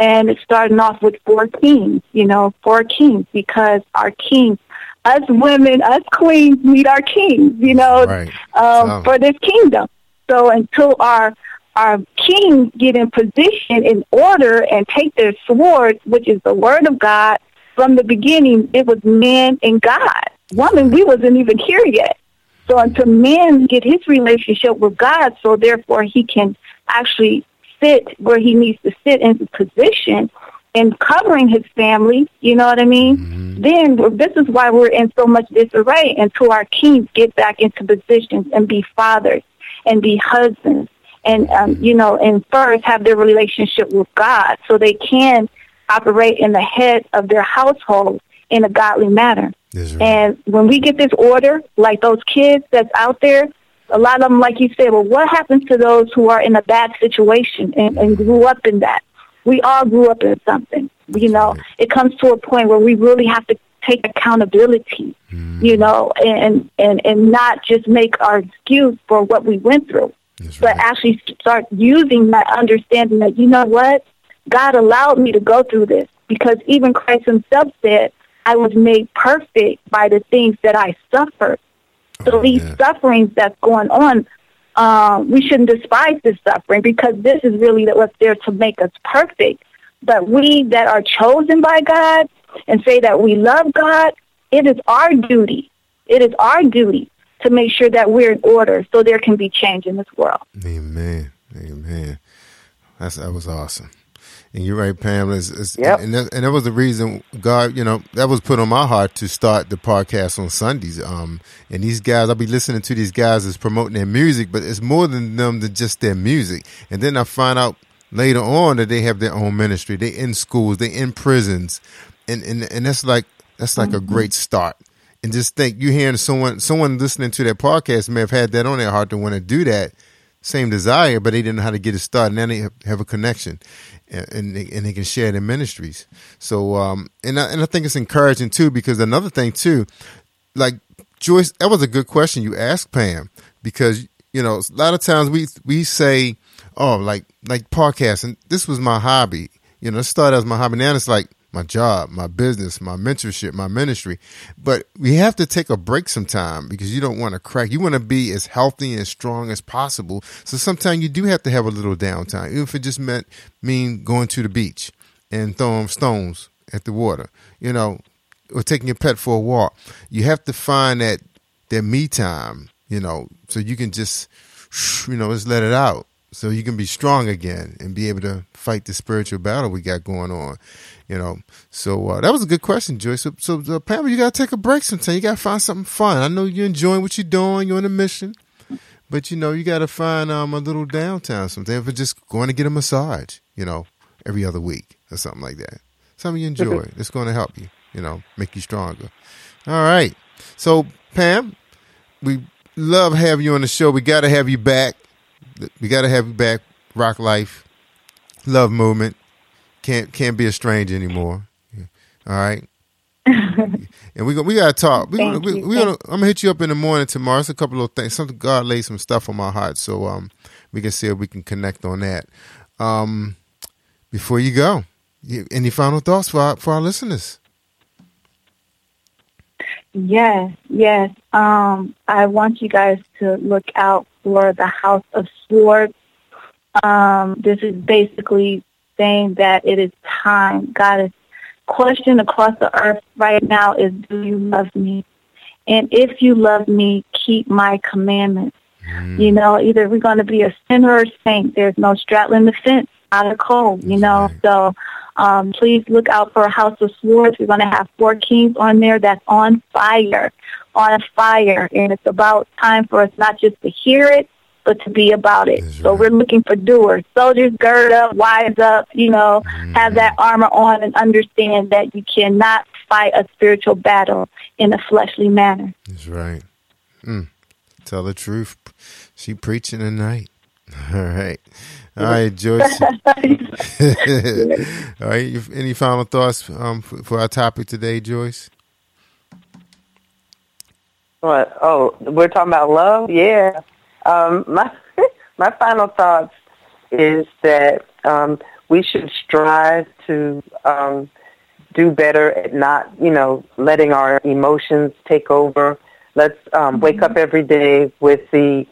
And it's starting off with four kings, you know, four kings, because our kings, us women, us queens need our kings, you know, Right. um, for this kingdom. So until our our kings get in position in order and take their sword, which is the word of God, from the beginning, it was man and God. Woman, we wasn't even here yet. So until man get his relationship with God, so therefore he can actually sit where he needs to sit in the position and covering his family, you know what I mean? Mm-hmm. Then this is why we're in so much disarray until our kings get back into positions and be fathers and be husbands and, um, you know, and first have their relationship with God so they can operate in the head of their household in a godly manner. Right. And when we get this order, like those kids that's out there, a lot of them, like you said, well, what happens to those who are in a bad situation and, and grew up in that? We all grew up in something. You know, it comes to a point where we really have to take accountability, mm. you know, and, and, and not just make our excuse for what we went through, That's but right. actually start using that understanding that, you know what, God allowed me to go through this because even Christ himself said, I was made perfect by the things that I suffered. So oh, these yeah. sufferings that's going on, uh, we shouldn't despise this suffering because this is really what's there to make us perfect. But we that are chosen by God and say that we love God, it is our duty. It is our duty to make sure that we're in order so there can be change in this world. Amen. Amen. That's, that was awesome. And you're right, Pamela. It's, it's, yep. and, that, and that was the reason God, you know, that was put on my heart to start the podcast on Sundays. Um, and these guys, I'll be listening to these guys as promoting their music, but it's more than them than just their music. And then I find out later on that they have their own ministry. They're in schools, They're in prisons, and and and that's like that's like mm-hmm. a great start. And just think, you hearing someone someone listening to that podcast may have had that on their heart to want to do that same desire, but they didn't know how to get it started. Now they have a connection, and they, and they can share their ministries. So, um, and I, and I think it's encouraging too because another thing too, like Joyce, that was a good question you asked Pam because you know a lot of times we we say, oh, like like podcasting. This was my hobby. You know, it started as my hobby. Now it's like my job, my business, my mentorship, my ministry. But we have to take a break sometime because you don't want to crack. You want to be as healthy and strong as possible. So sometimes you do have to have a little downtime, even if it just meant mean going to the beach and throwing stones at the water, you know, or taking your pet for a walk. You have to find that that me time, you know, so you can just, you know, just let it out so you can be strong again and be able to fight the spiritual battle we got going on. You know, so uh, that was a good question, Joyce. So, so uh, Pamela, you got to take a break sometime. You got to find something fun. I know you're enjoying what you're doing. You're on a mission, but you know you got to find um, a little downtime sometime for just going to get a massage. You know, every other week or something like that. Something you enjoy. It's going to help you. You know, make you stronger. All right. So Pam, we love having you on the show. We got to have you back. We got to have you back. Rock life, love movement can't can't be a stranger anymore. All right. and we go, we gotta talk. We, gonna, we, we gonna, I'm gonna hit you up in the morning tomorrow. It's a couple of things. Something God laid some stuff on my heart, so um, we can see if we can connect on that. Um, before you go, you, any final thoughts for our, for our listeners? Yes, yes. Um, I want you guys to look out for the House of Swords. Um, this is basically saying that it is time. God is question across the earth right now is, do you love me? And if you love me, keep my commandments. Mm. You know, either we're going to be a sinner or a saint. There's no straddling the fence, out of cold, you know. Right. So um, please look out for a House of Swords. We're going to have four kings on there that's on fire, on fire. And it's about time for us not just to hear it, but to be about it. That's so right. we're looking for doers. Soldiers, gird up, wise up, you know, mm-hmm. have that armor on and understand that you cannot fight a spiritual battle in a fleshly manner. That's right. Mm. Tell the truth. She preaching tonight. All right. All right, Joyce. All right. Any final thoughts um, for, for our topic today, Joyce? What? Oh, we're talking about love? Yeah. Um, my my final thoughts is that um, we should strive to um, do better at not, you know, letting our emotions take over. Let's um, wake up every day with the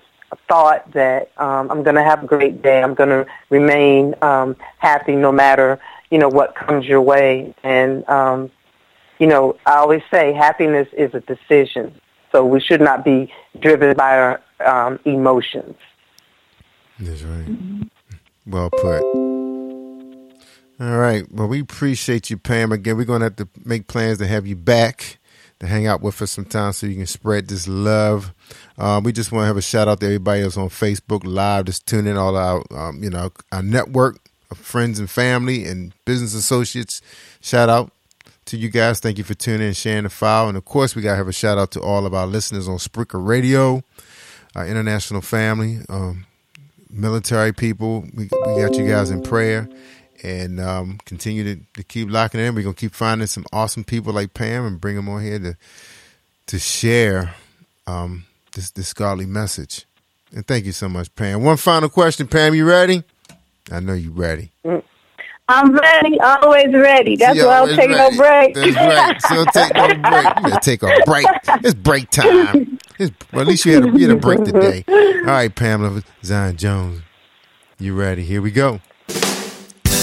thought that um, I'm going to have a great day. I'm going to remain um, happy no matter you know what comes your way. And um, you know, I always say happiness is a decision. So we should not be driven by our um, emotions. That's right. Well put. All right. Well, we appreciate you, Pam. Again, we're going to have to make plans to have you back to hang out with us sometime so you can spread this love. Um, we just want to have a shout out to everybody else on Facebook Live, just tune in all our, um, you know, our network of friends and family and business associates. Shout out to you guys. Thank you for tuning in, sharing the file. And of course, we got to have a shout out to all of our listeners on Spreaker Radio, our international family, um, military people. We, we got you guys in prayer and um, continue to, to, keep locking in. We're gonna keep finding some awesome people like Pam and bring them on here to to share um, this this godly message. And thank you so much, Pam. One final question, Pam. You ready? I know you ready. I'm ready, always ready. That's why I don't take no break. That's right. So take no break. Take a break. It's break time. Well, at least you had a, you had a break today. All right, Pamela Zion Jones. You ready? Here we go.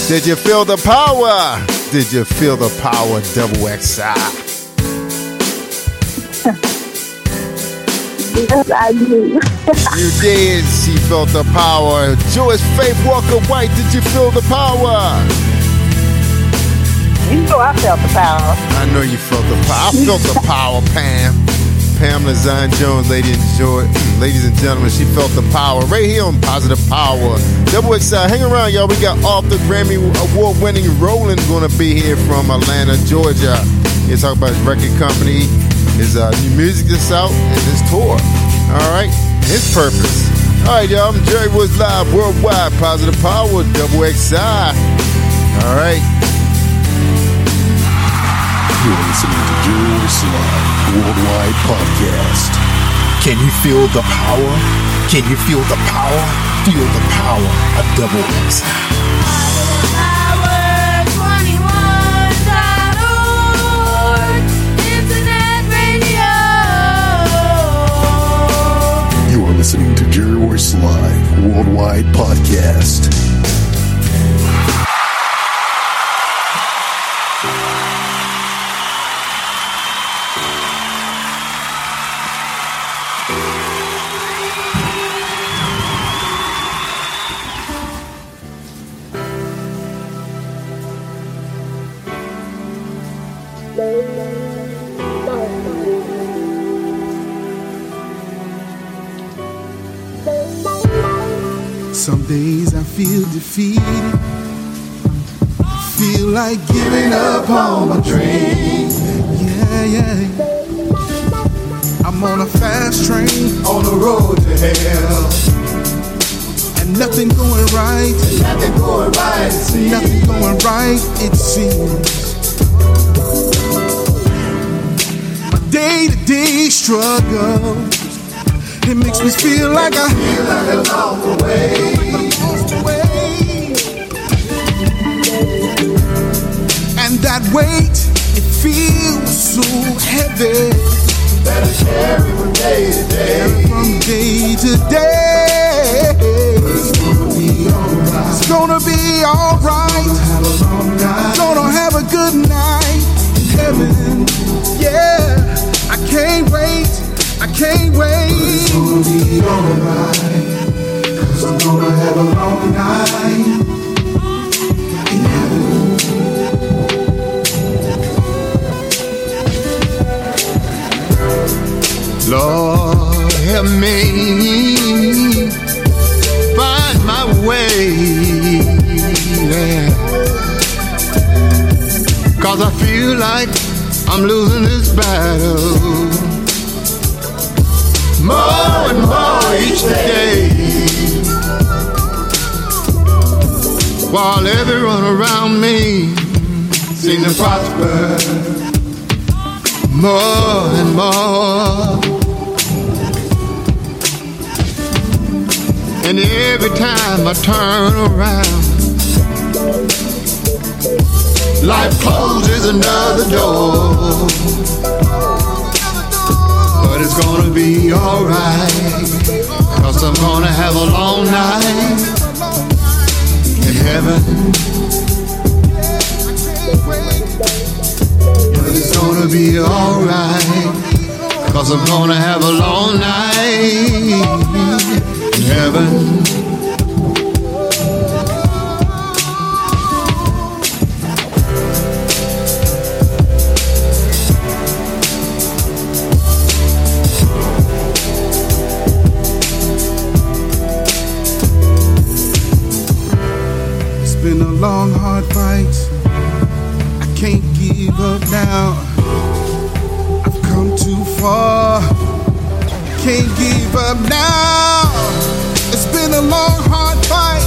Did you feel the power? Did you feel the power, double XI? Yes, I do. you did. She felt the power. Joyce Faith Walker White, did you feel the power? You know I felt the power. I know you felt the power. I felt the power, Pam. Pamela Zion Jones, ladies and, ladies and gentlemen, she felt the power right here on Positive Power. Double excited. Hang around, y'all. We got Arthur Grammy Award winning Rowland going to be here from Atlanta, Georgia. He's talking about his record company, his uh, new music that's out, and his tour. All right, his purpose. All right, y'all. I'm Jerry Woods Live Worldwide, Positive Power, Double XI. All right. You're listening to Woods Live Worldwide Podcast. Can you feel the power? Can you feel the power? Feel the power of Double XI. You are listening to Jerry Royce Live Worldwide Podcast. Feel defeated. I Feel like giving up on my dreams. Yeah, yeah. I'm on a fast train on the road to hell. And nothing going right. Nothing going right. It seems. Nothing going right, it seems. My day to day struggle. It makes me feel like I feel like I'm lost away. And that weight, it feels so heavy. That I carry from day to day. From day to day. It's gonna be alright. It's gonna be alright. Gonna have a good night in heaven. Yeah, I can't wait. I can't wait. But It's gonna be alright. Cause I'm gonna have a long night. Lord, help me find my way. Yeah. Cause I feel like I'm losing this battle more and more each day. While everyone around me seems to prosper more and more. And every time I turn around, life closes another door. But it's gonna be alright. Cause I'm gonna have a long night in heaven. But it's gonna be alright. Cause I'm gonna have a long night heaven. It's been a long, hard fight. I can't give up now. I've come too far. Can't give up now. Been a long, hard fight.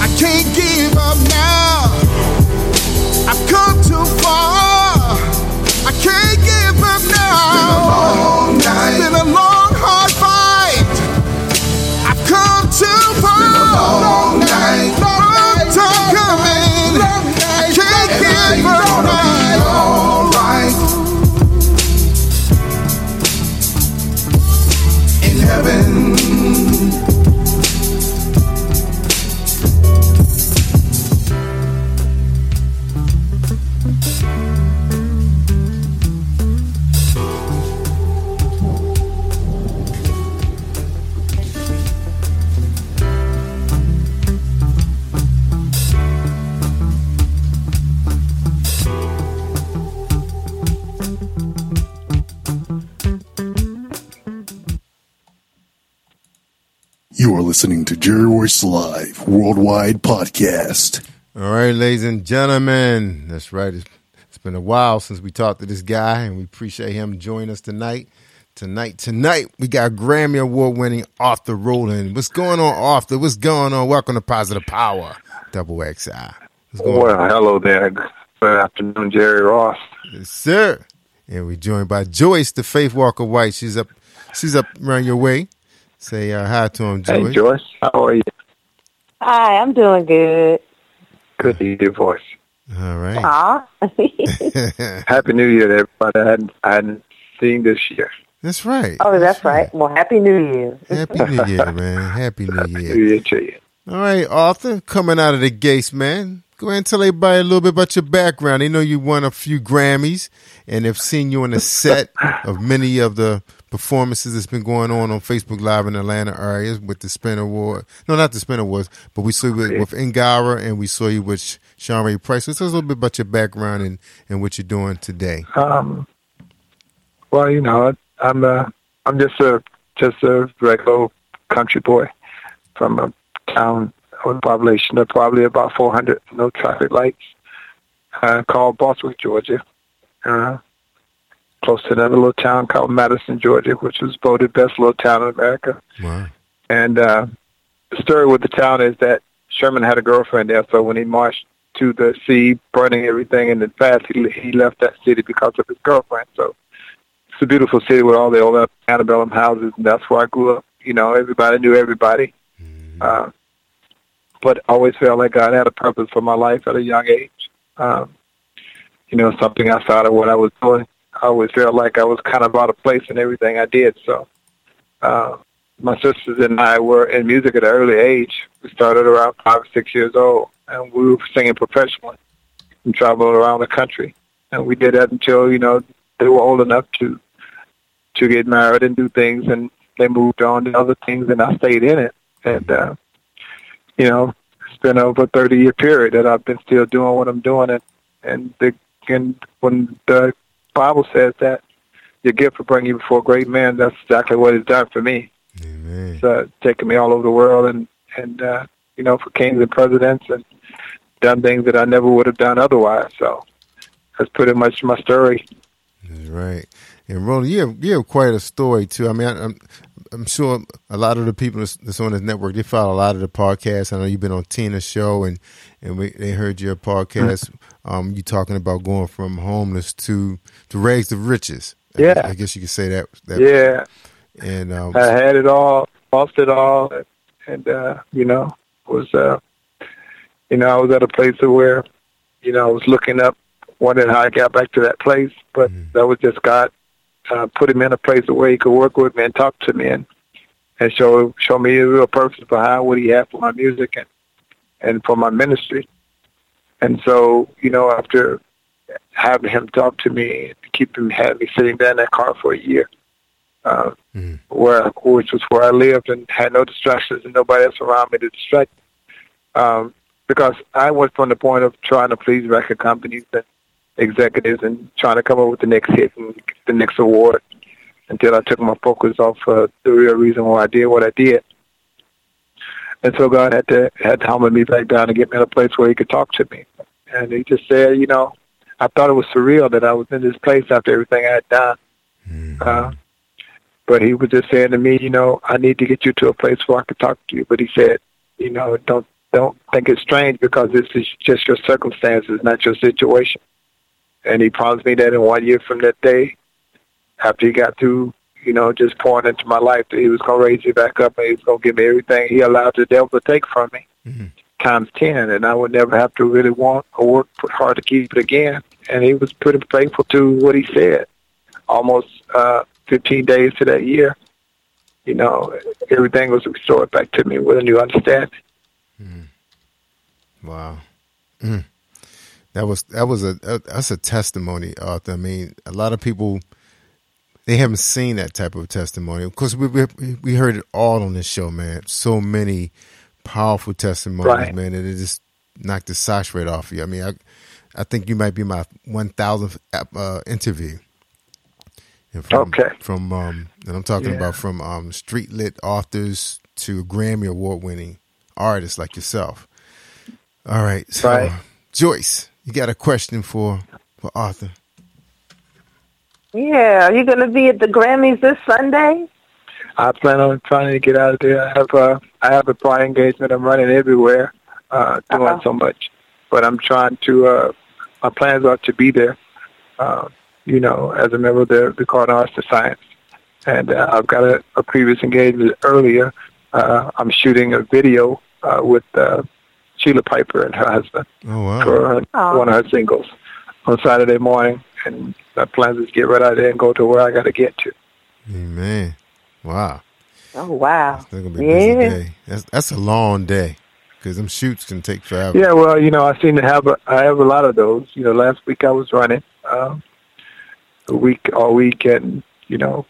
I can't give up now. I've come too far. I can't give up now. To Live Worldwide Podcast. All right, ladies and gentlemen. That's right. It's, it's been a while since we talked to this guy, and we appreciate him joining us tonight. Tonight, tonight, we got Grammy Award winning Arthur Rowland. What's going on, Arthur? What's going on? Welcome to Positive Power, Double XI. What's going Well, on? hello there. Good afternoon, Jerry Ross. Yes, sir. And we're joined by Joyce, the Faith Walker White. She's up she's up around your way. Say uh, hi to him, Joyce. Hey, Joyce. How are you? Hi, I'm doing good. Good to hear your voice. All right. Aw. Happy New Year, to everybody. I hadn't, I hadn't seen this year. That's right. oh, that's right. Well, Happy New Year. Happy New Year, man. Happy New Year. New Year to you. All right, Arthur, coming out of the gates, man. Go ahead and tell everybody a little bit about your background. They know you won a few Grammys and have seen you on the set of many of the performances that's been going on on Facebook Live in Atlanta areas with the Spin Award. No, not the Spin Awards, but we saw you with, with Ngara and we saw you with Sean Ray Price. So tell us a little bit about your background and, and what you're doing today. Um, well, you know, I'm uh, I'm just a just a regular country boy from a town with a population of probably about 400, no traffic lights, uh, called Bostwick, Georgia. Uh, close to another little town called Madison, Georgia, which was voted best little town in America. Wow. And uh, the story with the town is that Sherman had a girlfriend there, so when he marched to the sea, burning everything in the fast, he, he left that city because of his girlfriend. So it's a beautiful city with all the old antebellum houses, and that's where I grew up. You know, everybody knew everybody. Uh, but always felt like God had a purpose for my life at a young age. Um, you know, something outside of what I was doing. I always felt like I was kind of out of place in everything I did. So, uh, my sisters and I were in music at an early age. We started around five or six years old, and we were singing professionally and traveled around the country. And we did that until you know they were old enough to to get married and do things, and they moved on to other things, and I stayed in it. And uh, you know, it's been over a thirty year period that I've been still doing what I'm doing, and and the and when the Bible says that your gift will bring you before great men, that's exactly what it's done for me. Amen. It's uh, taken me all over the world, and and uh, you know, for kings and presidents, and done things that I never would have done otherwise. So that's pretty much my story. That's right. And Rowland, you have, you have quite a story too. I mean, I, I'm I'm sure a lot of the people that's, on this network they follow a lot of the podcasts. I know you've been on Tina's show, and and we, they heard your podcast. Um, you talking about going from homeless to to rags to riches. I- Yeah. I, guess you could say that. that Yeah. And um, I had it all, lost it all, and uh, you know, was uh, you know, I was at a place where, you know, I was looking up, wondering how I got back to that place, but that was just God uh, put him in a place where he could work with me and talk to me, and and show show me the real purpose behind what he had for my music and and for my ministry. And so, you know, after having him talk to me, and keep him had me sitting there in that car for a year, uh, Mm-hmm. where which was where I lived and had no distractions and nobody else around me to distract. me. Um, because I was from the point of trying to please record companies and executives and trying to come up with the next hit and the next award until I took my focus off uh, the real reason why I did what I did. And so God had to had to humble me back down and get me in a place where He could talk to me. And He just said, you know, I thought it was surreal that I was in this place after everything I had done. Uh, but He was just saying to me, you know, I need to get you to a place where I could talk to you. But He said, you know, don't don't think it's strange because this is just your circumstances, not your situation. And He promised me that in one year from that day, after He got through you know, just pouring into my life that he was going to raise me back up and he was going to give me everything he allowed the devil to take from me times 10. And I would never have to really want or work hard to keep it again. And he was pretty faithful to what he said. Almost uh, 15 days to that year, you know, everything was restored back to me with a new understanding. Wow. Mm. That was that was a, a that's a testimony, Arthur. I mean, a lot of people they haven't seen that type of testimony. Of course, we we, we heard it all on this show, man. So many powerful testimonies, Right. man, that it just knocked the socks right off you. I mean, I I think you might be my one thousandth uh, interview. And from, Okay. From um, and I'm talking Yeah. about from um, street lit authors to Grammy award winning artists like yourself. All right, so Right. Joyce, you got a question for for Arthur? Yeah, are you going to be at the Grammys this Sunday? I plan on trying to get out of there. I have a I have a prior engagement. I'm running everywhere, uh, doing Uh-huh. so much, but I'm trying to. Uh, my plans are to be there. Uh, you know, as a member of the Recording Arts and Science, and uh, I've got a, a previous engagement earlier. Uh, I'm shooting a video uh, with uh, Sheila Piper and her husband Oh wow! for her, one of her singles on Saturday morning, and my plans is to get right out there and go to where I got to get to. Amen. Wow. Oh, wow. That's gonna be a busy day. That's that's a long day because them shoots can take forever. Yeah, well, you know, I seem to have a, I have a lot of those. You know, last week I was running um, a week all week, and you know,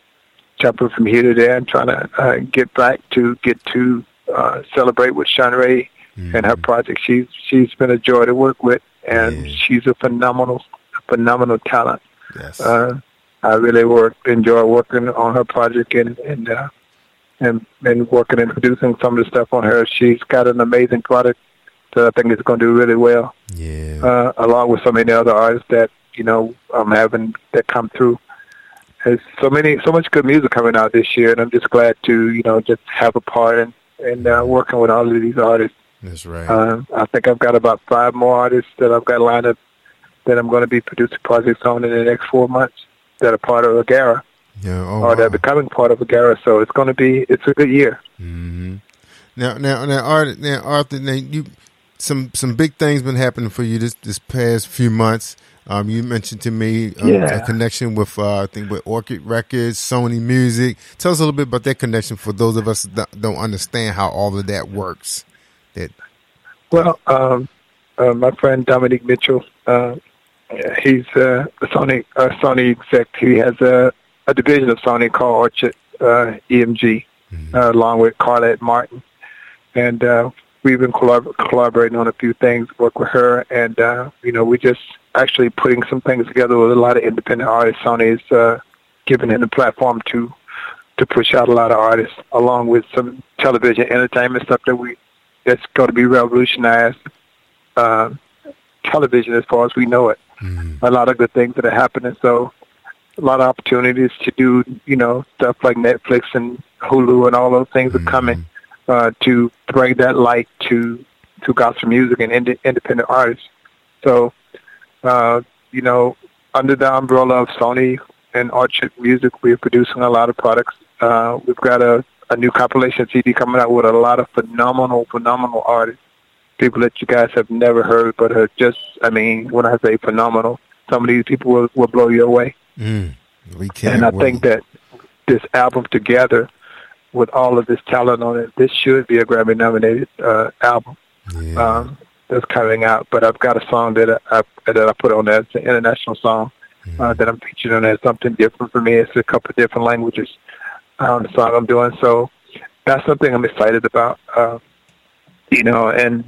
jumping from here to there and trying to uh, get back to get to uh, celebrate with Sean Ray and her project. She's she's been a joy to work with, and she's a phenomenal phenomenal talent. Yes. Uh, I really work enjoy working on her project and and uh, and and working and producing some of the stuff on her. She's got an amazing product that I think is going to do really well. Yeah. Uh, along with so many other artists that you know I'm having that come through. There's so many, so much good music coming out this year, and I'm just glad to you know just have a part in in uh, working with all of these artists. That's right. Um, I think I've got about five more artists that I've got lined up that I'm going to be producing projects on in the next four months that are part of Agara yeah. Oh, or that are becoming part of Agara. So it's going to be it's a good year. hmm Now, now, now, Arthur, now, Arthur, now you some some big things been happening for you this this past few months. Um, you mentioned to me um, Yeah. a connection with uh, I think with Orchard Records, Sony Music. Tell us a little bit about that connection for those of us that don't understand how all of that works. That Well, um, uh, my friend Dominique Mitchell, uh, he's uh, a Sony uh, Sony exec. He has a, a division of Sony called Orchard uh, EMG, uh, along with Carlette Martin, and uh, we've been collab- collaborating on a few things. Work with her, and uh, you know, we just actually putting some things together with a lot of independent artists. Sony is uh, giving him the platform to to push out a lot of artists, along with some television entertainment stuff that we that's going to be revolutionized uh, television as far as we know it. A lot of good things that are happening. So a lot of opportunities to do, you know, stuff like Netflix and Hulu and all those things are coming uh, to bring that light to to gospel music and ind- independent artists. So, uh, you know, under the umbrella of Sony and Orchard Music, we're producing a lot of products. Uh, we've got a, a new compilation CD coming out with a lot of phenomenal, phenomenal artists. People that you guys have never heard, but are just, I mean, when I say phenomenal, some of these people will, will blow you away. mm, we can't. And I wait. think that this album together with all of this talent on it, this should be a Grammy nominated uh, album. Um, that's coming out, but I've got a song that I, that I put on there. It's an international song uh, that I'm featured on there. Something different for me. It's a couple of different languages on the song I'm doing. So that's something I'm excited about. Uh, you know, and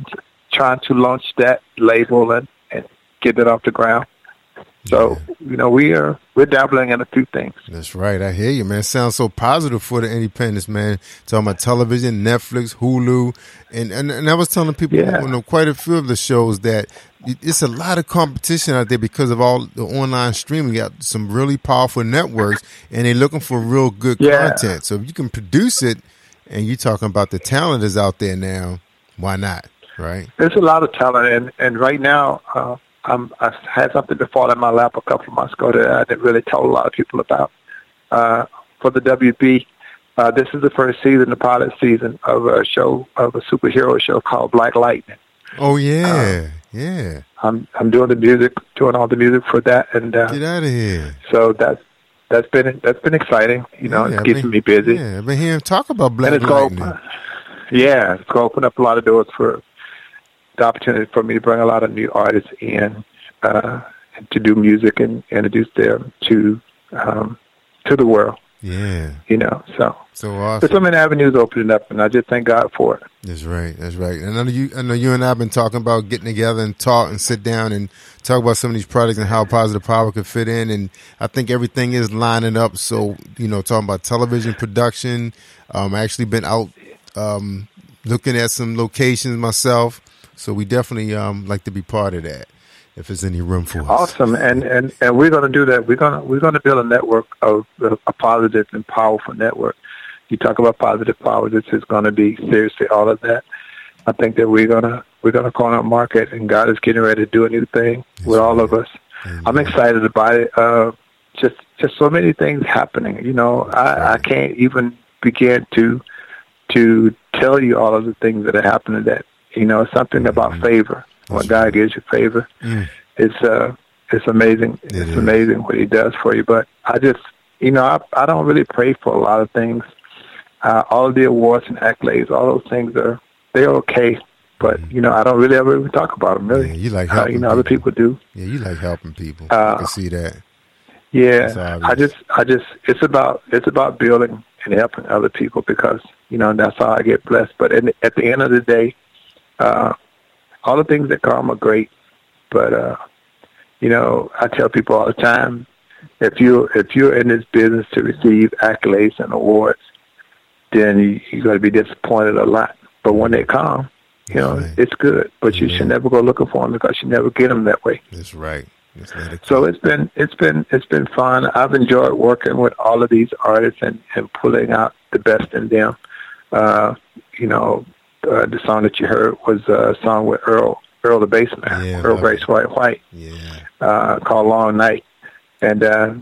trying to launch that label and, and get it off the ground. So you know, we are we're dabbling in a few things. That's right. I hear you, man. Sounds so positive for the independence, man. Talking about television, Netflix, Hulu, and and, and I was telling people, Yeah. you know, quite a few of the shows that it's a lot of competition out there because of all the online streaming. You got some really powerful networks, and they're looking for real good Yeah. content. So if you can produce it, and you're talking about the talent is out there now, why not? Right? There's a lot of talent, and and right now, uh, I'm, I had something to fall in my lap a couple of months ago that I didn't really tell a lot of people about. Uh, for the WB, uh, this is the first season, the pilot season of a show of a superhero show called Black Lightning. Oh yeah, yeah. I'm I'm doing the music, doing all the music for that, and uh, Get out of here. so that's that's been that's been exciting. You know, Yeah, it's keeping me busy. Yeah, I've been hearing talk about Black and it's Lightning. yeah, it's going to open up a lot of doors for the opportunity for me to bring a lot of new artists in uh, to do music and introduce them to um, to the world. Yeah. You know, so So awesome. there's so many avenues opening up, and I just thank God for it. That's right. That's right. And I know you. I know you and I have been talking about getting together and talk and sit down and talk about some of these projects and how positive power could fit in. And I think everything is lining up. So you know, talking about television production. Um, I actually been out um, looking at some locations myself. So we definitely um, like to be part of that. If there's any room for us. Awesome, and and and we're going to do that. We're going to we're going to build a network of a positive and powerful network. You talk about positive power. This is going to be seriously all of that. I think that we're gonna we're gonna corner a market, and God is getting ready to do a new thing with all of us. I'm excited about it. Uh, just just so many things happening. You know, I, I can't even begin to to tell you all of the things that are happening. That you know, something about favor. When God gives you favor, Mm. it's uh it's amazing. it's amazing what He does for you. But I just you know I I don't really pray for a lot of things. Uh, all the awards and accolades, all those things are they're okay. But you know I don't really ever even talk about them. Really, you like uh, helping you know other people do. Yeah, you like helping people. I Uh, can see that. Yeah. I just, I just, it's about, it's about building and helping other people because you know that's how I get blessed. But at the end of the day, uh, all the things that come are great, but uh, you know, I tell people all the time, if you if you're in this business to receive accolades and awards, then you, you're going to be disappointed a lot. But when they come, you know, it's good. But you should never go looking for them because you never get them that way. That's right. Let it So it's been it's been it's been fun. I've enjoyed working with all of these artists and, and pulling out the best in them. Uh, you know, uh, the song that you heard was a song with Earl Earl the Bassman, Earl Grace White White, uh, called Long Night, and uh,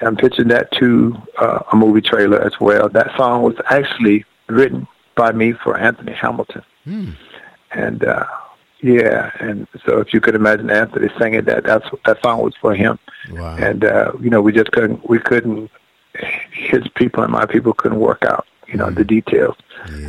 I'm pitching that to uh, a movie trailer as well. That song was actually written by me for Anthony Hamilton. And uh yeah, and so if you could imagine Anthony singing that, that's that song was for him. Wow. And uh, you know, we just couldn't we couldn't his people and my people couldn't work out, you know, the details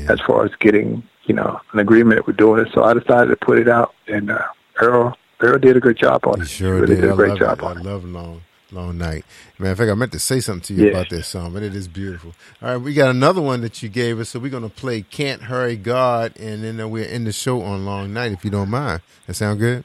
as far as getting, you know, an agreement with doing it. So I decided to put it out and uh Earl Earl did a good job on it. Sure really did. did I great job it. on I it. love Long Long Night. Man, in fact, I meant to say something to you Yeah. about this song, but it is beautiful. All right, we got another one that you gave us, so we're gonna play "Can't Hurry God," and then we're in the show on Long Night, if you don't mind. That sound good?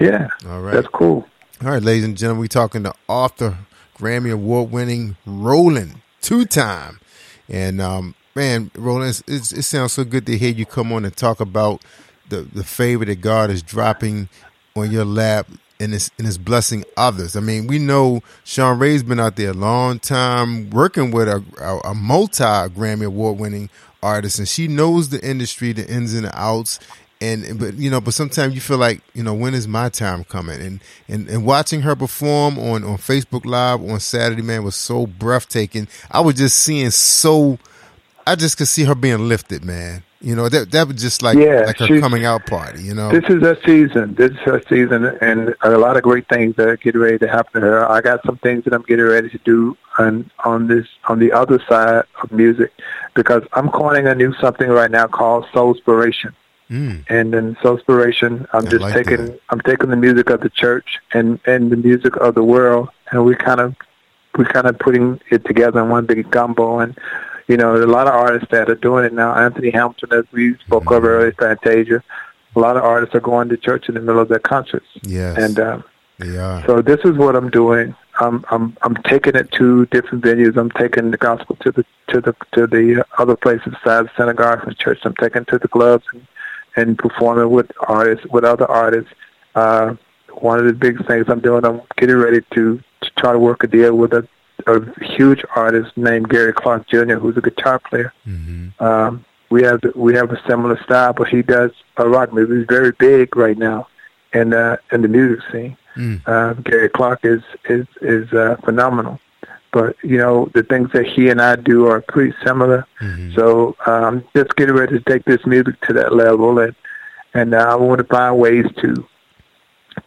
Yeah. All right. That's cool. All right, ladies and gentlemen, we're talking to Arthur, Grammy Award winning Rowland, two time, and um, man, Rowland, it's, it's, it sounds so good to hear you come on and talk about the the favor that God is dropping on your lap and is and is blessing others. I mean, we know Sean Ray's been out there a long time working with a, a, a multi Grammy Award winning artist, and she knows the industry, the ins and the outs. And but you know, but sometimes you feel like you know when is my time coming? And and and watching her perform on on Facebook Live on Saturday, man, was so breathtaking. I was just seeing so I just could see her being lifted, man. You know, that that was just like Yeah, like her she- coming out party. You know, This is her season. This is her season, and a lot of great things that are getting ready to happen to her. I got some things that I'm getting ready to do on on this on the other side of music, because I'm coining a new something right now called Soulspiration. Mm. And in Soulspiration, I'm just like taking I'm taking the music of the church and and the music of the world, and we kind of we kind of putting it together in one big gumbo. And you know, a lot of artists that are doing it now. Anthony Hamilton, as we spoke of earlier, Fantasia. A lot of artists are going to church in the middle of their concerts. Yes. And um, are. so this is what I'm doing. I'm I'm I'm taking it to different venues. I'm taking the gospel to the to the to the other places besides the synagogue and church. I'm taking it to the clubs and, and performing with artists with other artists. Uh, one of the big things I'm doing, I'm getting ready to to try to work a deal with a a huge artist named Gary Clark Jr., who's a guitar player. Um, we have we have a similar style, but he does a rock music. He's very big right now in uh, in the music scene. Uh, Gary Clark is is is uh, phenomenal. But you know the things that he and I do are pretty similar. So um, just getting ready to take this music to that level, and and uh, I want to find ways to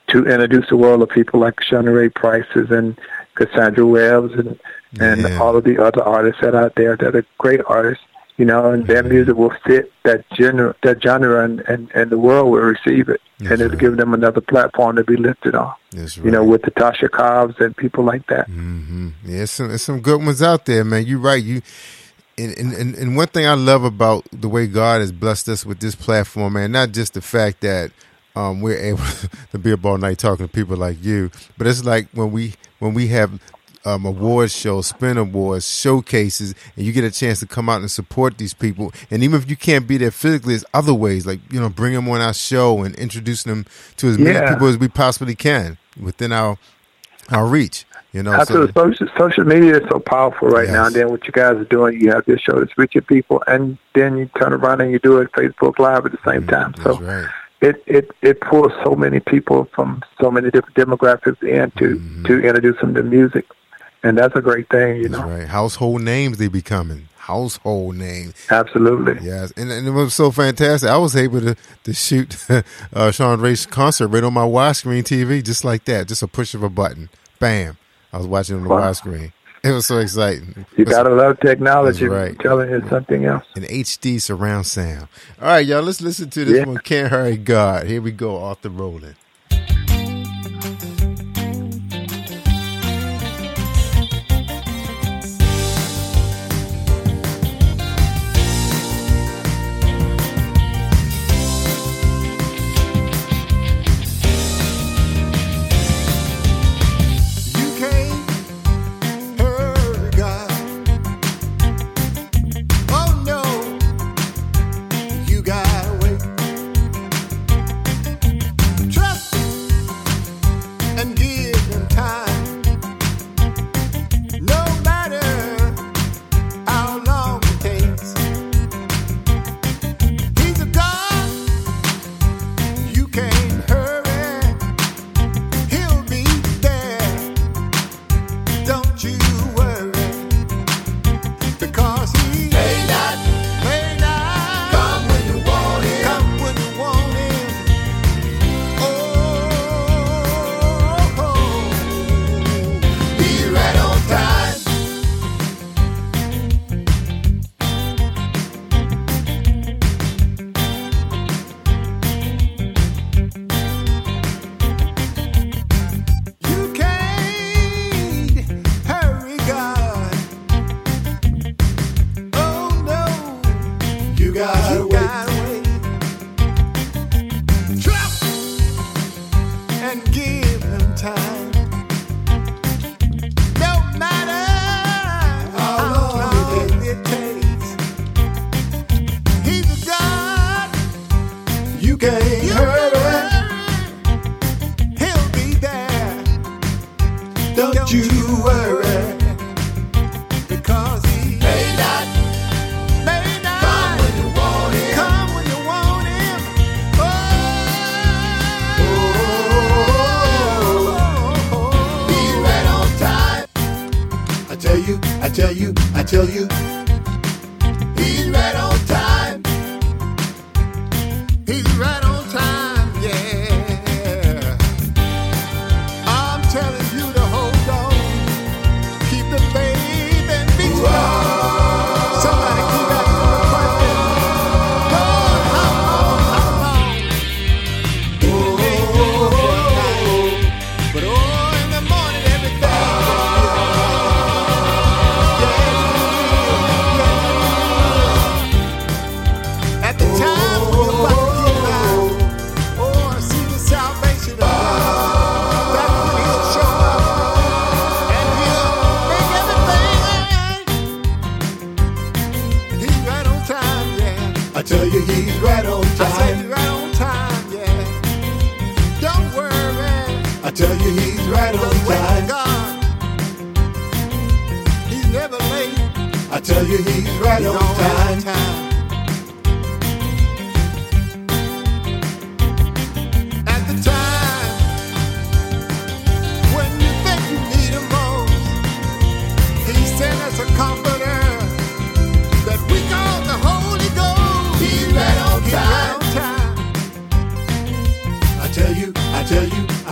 to introduce the world of people like Shawnee Ray Prices and Cassandra Webbs and and all of the other artists that are out there that are great artists, you know, and their music will fit that genre, that genre, and and, and the world will receive it, and it'll give them another platform to be lifted on. That's You know, with the Tasha Cobbs and people like that. Mm-hmm. Yeah, it's some, some good ones out there, man. You're right. You and and and one thing I love about the way God has blessed us with this platform, man, not just the fact that um, we're able to be up all night talking to people like you, but it's like when we when we have um, awards shows, spin awards, showcases, and you get a chance to come out and support these people. And even if you can't be there physically, there's other ways, like you know, bring them on our show and introducing them to as many Yeah. people as we possibly can within our our reach. You know, so- social, social media is so powerful right now. And then what you guys are doing, you have this show that's reaching people, and then you turn around and you do it Facebook Live at the same time. So it, it it pulls so many people from so many different demographics in to to introduce them to music, and that's a great thing. You know, right? Household names they becoming household names. Absolutely. Yes, and, and it was so fantastic. I was able to to shoot uh, Sean Ray's concert right on my widescreen TV, just like that, just a push of a button, bam. I was watching on the Wow. widescreen. It was so exciting. you gotta love technology. Right. I'm telling you something else. An HD surround sound. All right, y'all, let's listen to this Yeah. one. Can't hurry God. Here we go, Arthur Rowland.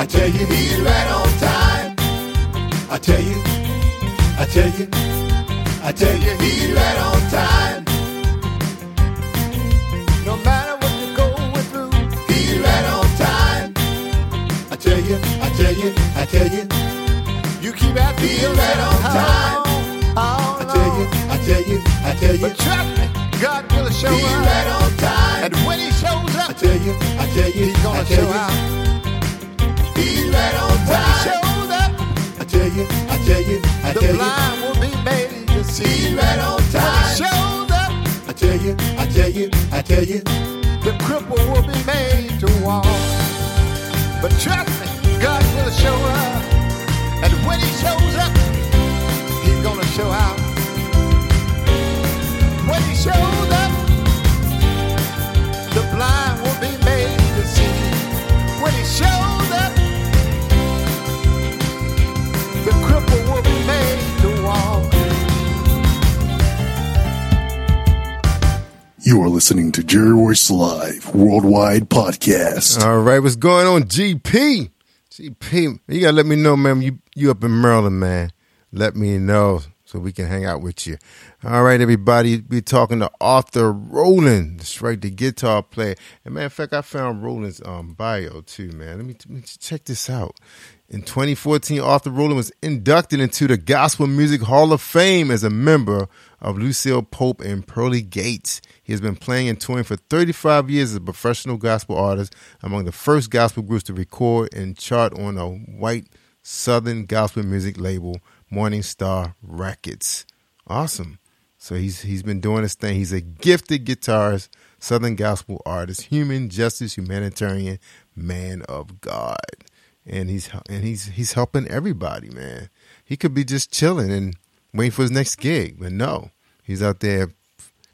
I tell you he's right on time. I tell you, I tell you, I tell you he's right on time. No matter what you're going through, He's right on time. I tell you, I tell you, I tell you, you keep asking he's right on time. I tell you. I tell you, I tell you, But trust me, God will show he's up. right on time. And when he shows up, I tell you, I tell you, he's gonna show you, out. I the tell you, blind will be made to see. right on time. shows up, I tell you, I tell you, I tell you, the cripple will be made to walk. But trust me, God will show up. And when he shows up, he's gonna show out. When he shows up, You are listening to Jerry Royce Live Worldwide Podcast. All right, what's going on, GP? GP, you gotta let me know, man. You you up in Maryland, man. Let me know so we can hang out with you. All right, everybody. We're talking to Arthur Rowland. That's right, the guitar player. And matter of fact, I found Rowland's um, bio too, man. Let me, let me check this out. In 2014, Arthur Rowland was inducted into the Gospel Music Hall of Fame as a member of Lucille Pope and Pearly Gates. He has been playing and touring for 35 years as a professional gospel artist, among the first gospel groups to record and chart on a white Southern gospel music label, Morning Star Records. Awesome. So he's he's been doing his thing. He's a gifted guitarist, Southern gospel artist, human justice, humanitarian, man of God and he's and he's he's helping everybody, man. He could be just chilling and waiting for his next gig, but no, he's out there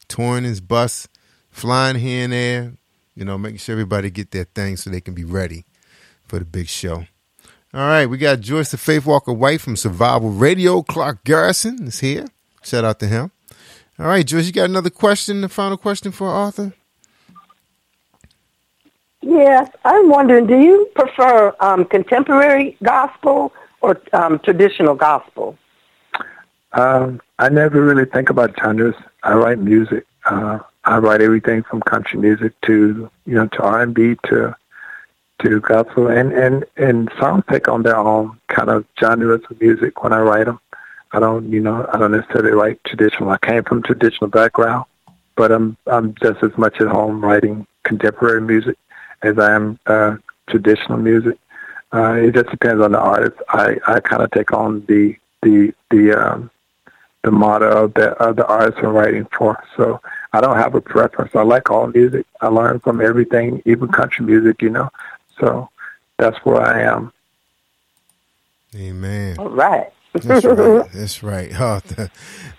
touring his bus, flying here and there, you know, making sure everybody get their thing so they can be ready for the big show. All right, we got Joyce the Faith Walker White from Survival Radio. Clark Garrison is here. Shout out to him. All right, Joyce, you got another question, the final question for Arthur? Yes, I'm wondering, do you prefer um, contemporary gospel or um, traditional gospel? Um, I never really think about genres. I write music. Uh, I write everything from country music to you know to R and B to to gospel, and and and songs take on their own kind of genres of music when I write them. I don't you know I don't necessarily write traditional. I came from traditional background, but I'm I'm just as much at home writing contemporary music as I am uh, traditional music. Uh, it just depends on the artist. I, I kind of take on the the the um, the motto of the of the artist I'm writing for. So I don't have a preference. I like all music. I learn from everything, even country music. You know, so that's where I am. Amen. All right. That's right. That's right. Oh, Arthur.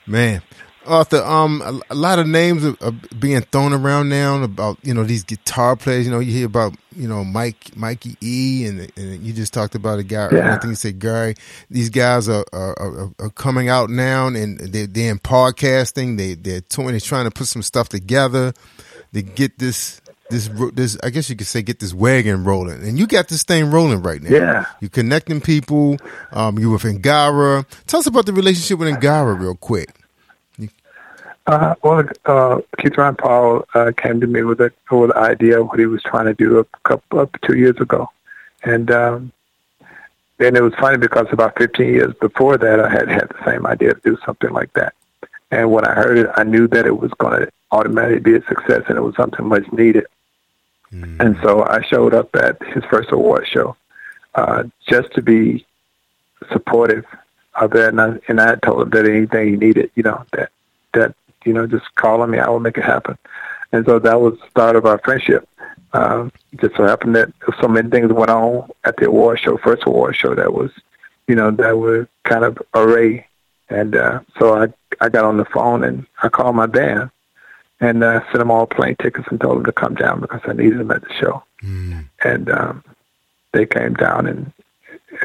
Man. Arthur, um, a, a lot of names are, are being thrown around now about you know these guitar players. You know, you hear about you know Mike, Mikey E, and, and you just talked about a guy. Yeah. I think you said Gary. These guys are are, are, are coming out now, and they're, they're in podcasting. They they're touring. They're trying to put some stuff together to get this this this. I guess you could say get this wagon rolling. And you got this thing rolling right now. Yeah. You're connecting people. Um, you with Ngara. Tell us about the relationship with Ngara real quick. Uh, well, uh, Keith Ryan Paul uh, came to me with a with an idea of what he was trying to do a couple up two years ago, and um, then it was funny because about 15 years before that, I had had the same idea to do something like that. And when I heard it, I knew that it was going to automatically be a success, and it was something much needed. And so I showed up at his first award show uh, just to be supportive of it, and I, and I told him that anything he needed, you know, that that you know, just call on me, I will make it happen. And so that was the start of our friendship. Um, just so happened that so many things went on at the award show, first award show that was, you know, that were kind of array. And uh, so I I got on the phone and I called my band and uh, sent them all plane tickets and told them to come down because I needed them at the show. And um, they came down and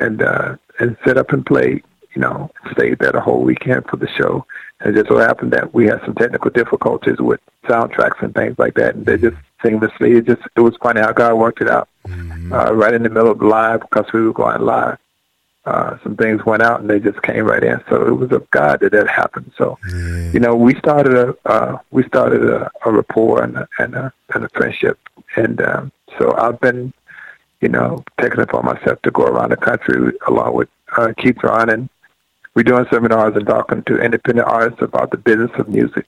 and uh, and set up and played. You know, stayed there the whole weekend for the show. And it just so happened that we had some technical difficulties with soundtracks and things like that, and they just seamlessly. It just it was funny how God worked it out. Uh, right in the middle of the live because we were going live. Uh, some things went out and they just came right in. So it was of God that that happened. So, you know, we started a uh, we started a, a rapport and a, and a and a friendship. And um, so I've been, you know, taking it upon myself to go around the country along with uh, Keith Ron and we're doing seminars and talking to independent artists about the business of music.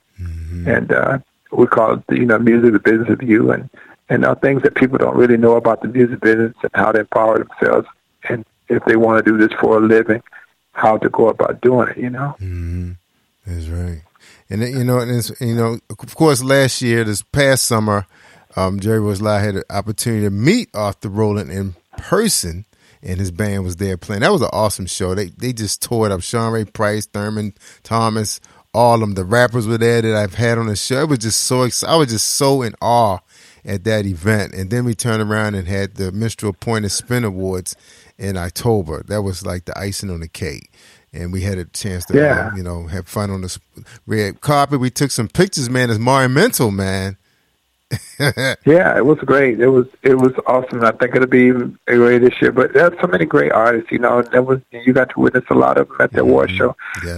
And uh, we call it, you know, music the business of you and and are things that people don't really know about the music business and how to empower themselves and if they want to do this for a living, how to go about doing it, you know? Mm-hmm. That's right. And you know, and it's, you know, of course, last year, this past summer, um, Jerry Royce Live had an opportunity to meet Arthur Rowland in person, and his band was there playing. That was an awesome show. They they just tore it up. Sean Ray Price, Thurman Thomas, all of them. The rappers were there that I've had on the show. It was just so. I was just so in awe at that event. And then we turned around and had the Minstrel Point and Spin Awards in October. That was like the icing on the cake. And we had a chance to, Yeah. you know, have fun on the red carpet. We took some pictures, man. It's monumental, man. Yeah, it was great. It was it was awesome. I think it'll be great this year. But there's so many great artists, you know. There was you got to witness a lot of them at the award show.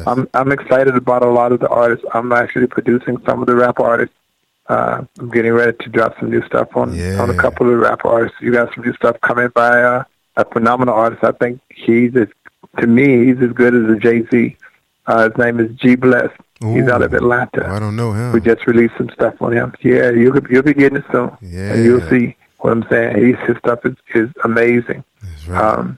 I'm I'm excited about a lot of the artists. I'm actually producing some of the rap artists. Uh, I'm getting ready to drop some new stuff on on a couple of the rap artists. You got some new stuff coming by uh, a phenomenal artist. I think he's as, to me he's as good as a Jay Z. Uh, his name is G Bless. He's out of Atlanta. I don't know him. We just released some stuff on him. Yeah, you'll you'll be getting it soon, Yeah. and you'll see what I'm saying. He's, his stuff is is amazing. That's Um,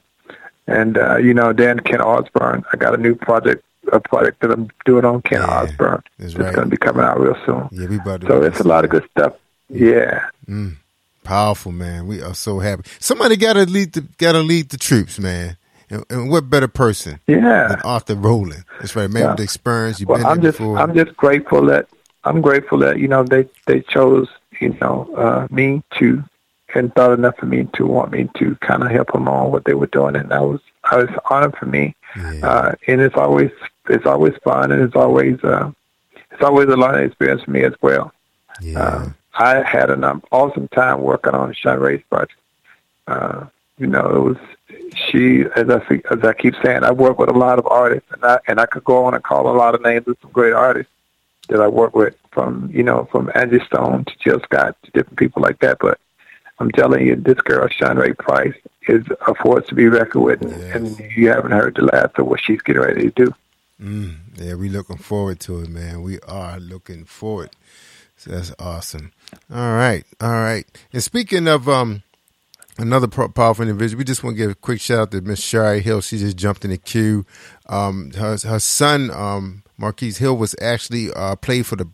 and uh, you know, Dan Ken Osborne. I got a new project, a project that I'm doing on Ken Osborne. It's right. going to be coming out real soon. Yeah, we about to So it's a lot of good stuff. Yeah. Mm, powerful, man. We are so happy. Somebody got to lead the got to lead the troops, man. And, and what better person? Yeah. than Arthur Rowland. That's right, man. Yeah. With experience, you've Well, been I'm there just before. I'm just grateful that I'm grateful that you know they they chose you know uh, me to and thought enough of me to want me to kind of help them on what they were doing, and that was I was honored for me. Uh, and it's always it's always fun, and it's always uh, it's always a learning experience for me as well. Uh, I had an um, awesome time working on Sean Race project. Uh, you know, it was she as I see- as I keep saying, I work with a lot of artists, and I and I could go on and call a lot of names of some great artists that I work with, from you know from Angie Stone to Jill Scott to different people like that. But I'm telling you, this girl, Sean Ray Price, is a force to be reckoned with, and, and you haven't heard the last of what she's getting ready to do. Mm, yeah, we're looking forward to it, man. We are looking forward. So that's awesome. All right, all right. And speaking of um another powerful individual, we just want to give a quick shout out to Miss Shari Hill. She just jumped in the queue. Um, her her son um Marquise Hill was actually uh played for the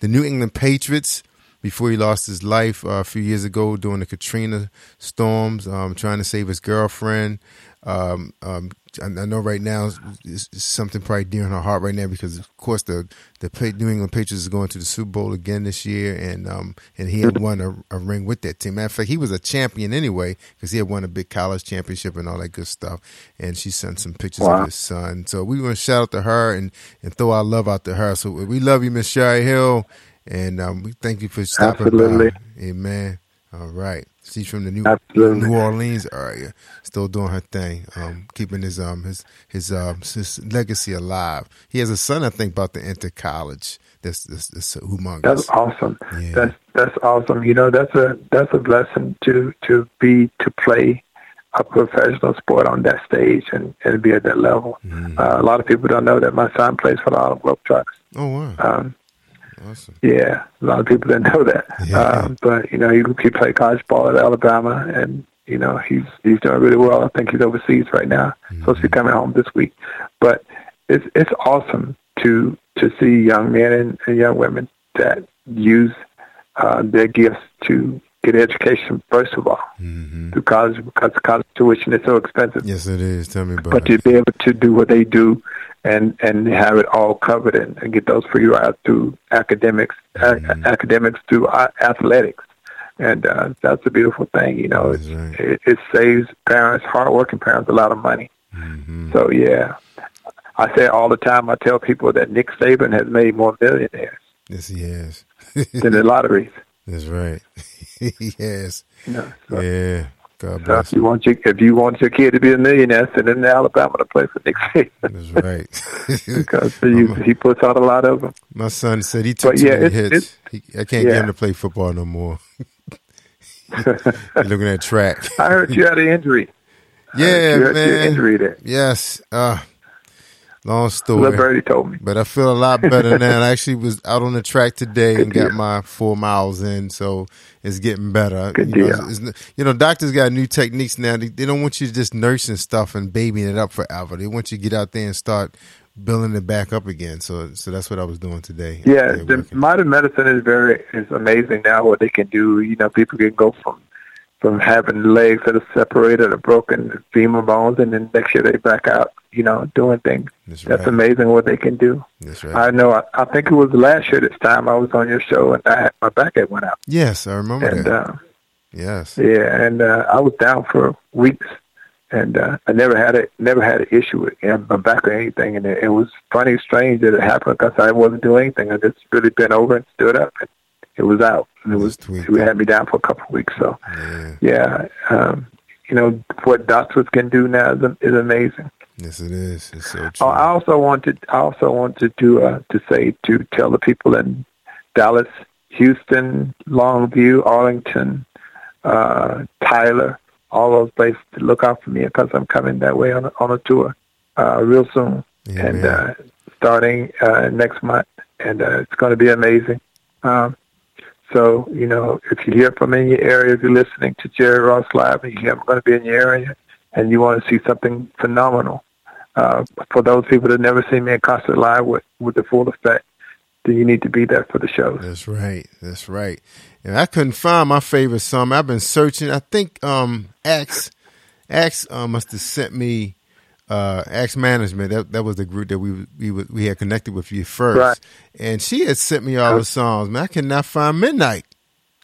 the New England Patriots before he lost his life uh, a few years ago during the Katrina storms, um, trying to save his girlfriend. Um, um, I, I know right now it's, it's something probably dear in her heart right now because, of course, the the New England Patriots is going to the Super Bowl again this year, and um, and he had won a, a ring with that team. Matter of fact, he was a champion anyway because he had won a big college championship and all that good stuff. And she sent some pictures Wow. of his son. So we want to shout out to her and and throw our love out to her. So we love you, Miss Sherry Hill, and um, we thank you for stopping Absolutely. by. Amen. All right. She's from the New Absolutely. New Orleans area, still doing her thing, um, keeping his um his his um his legacy alive. He has a son, I think, about to enter college. That's that's, that's humongous. That's awesome. That's that's awesome. You know, that's a that's a blessing to to be to play a professional sport on that stage and, and be at that level. Uh, a lot of people don't know that my son plays for the Harlem Globetrotters. Oh wow. Um, awesome. Yeah, a lot of people didn't know that. Um, but you know, he, he played college ball at Alabama, and you know he's he's doing really well. I think he's overseas right now, supposed to be coming home this week. But it's it's awesome to to see young men and, and young women that use uh, their gifts to get education first of all through college because college tuition is so expensive. Yes, it is. Tell me about But it. to be able to do what they do and and have it all covered and, and get those free rides through academics, a- mm-hmm. academics through athletics, and uh, that's a beautiful thing. You know, it's, it, it saves parents, hardworking parents, a lot of money. Mm-hmm. So yeah, I say all the time. I tell people that Nick Saban has made more millionaires Yes, he has. than the lotteries. That's right. yes. No, so- Yeah. God So if you want your if you want your kid to be a millionaire, send him to Alabama to play for Nick Saban. That's right. because he, he puts out a lot of them. My son said he took But too yeah, many it's- hits. it's- He, I can't get him to play football no more. Looking at track. I heard you had an injury. Yeah, you had your man. injury there. Yes. Uh, long story. Birdie told me. But I feel a lot better now. I actually was out on the track today and got my four miles in, so it's getting better. Good you, know, it's- it's- you know, doctors got new techniques now. They, they don't want you just nursing stuff and babying it up forever. They want you to get out there and start building it back up again. So, so that's what I was doing today. Yeah, the modern medicine is very is amazing now. What they can do, you know, people can go from from having legs that are separated or broken femur bones, and then next year they back out, you know, doing things. That's, That's amazing what they can do. That's right. I know. I, I think it was last year this time I was on your show, and I had my back had went out. Yes, I remember and that. uh, yes. yeah, and uh, I was down for weeks, and uh, I never had a never had an issue with you know, my back or anything. And it, it was funny, strange that it happened because I wasn't doing anything. I just really bent over and stood up, and it was out. And it was it had me down for a couple of weeks. So yeah, um, you know what doctors can do now is, is amazing. Yes, it is. It's so Oh, true. I also wanted I also wanted to uh, to say to tell the people in Dallas, Houston, Longview, Arlington, uh, Tyler, all those places to look out for me because I'm coming that way on a, on a tour uh, real soon and uh, starting uh, next month, and uh, it's going to be amazing. Um, so you know, if you hear from your area, if you're listening to Jerry Royce live, and you hear I'm going to be in your area, and you want to see something phenomenal, uh, for those people that never seen me in concert live with with the full effect, then you need to be there for the show. That's right. That's right. And I couldn't find my favorite song. I've been searching. I think um X, Axe uh, must have sent me uh Axe Management. That that was the group that we we we had connected with you first. Right. And she had sent me all the songs. Man, I cannot find Midnight.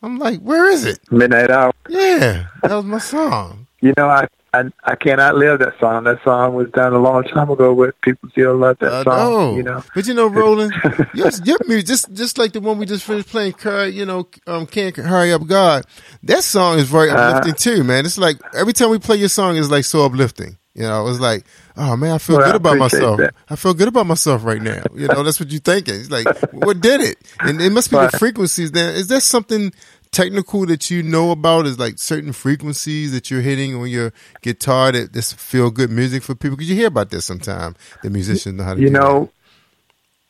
I'm like, where is it? Midnight Hour. Yeah, that was my song. You know, I, I I cannot live that song. That song was done a long time ago, but people still love that I song. know. You know, But you know, Rowland, your, your music, just just like the one we just finished playing, you know, um, Can't Hurry Up God. That song is very Uh-huh. uplifting too, man. It's like every time we play your song, it's like so uplifting. You know, it was like, oh man, I feel Well, good about myself. that. I feel good about myself right now. You know, that's what you're thinking. It's like, what did it? And it must be Right. the frequencies. Then is there something technical that you know about? Is like certain frequencies that you're hitting on your guitar that just feel good music for people? Because you hear about this sometimes. The musicians know how to. you do that. know,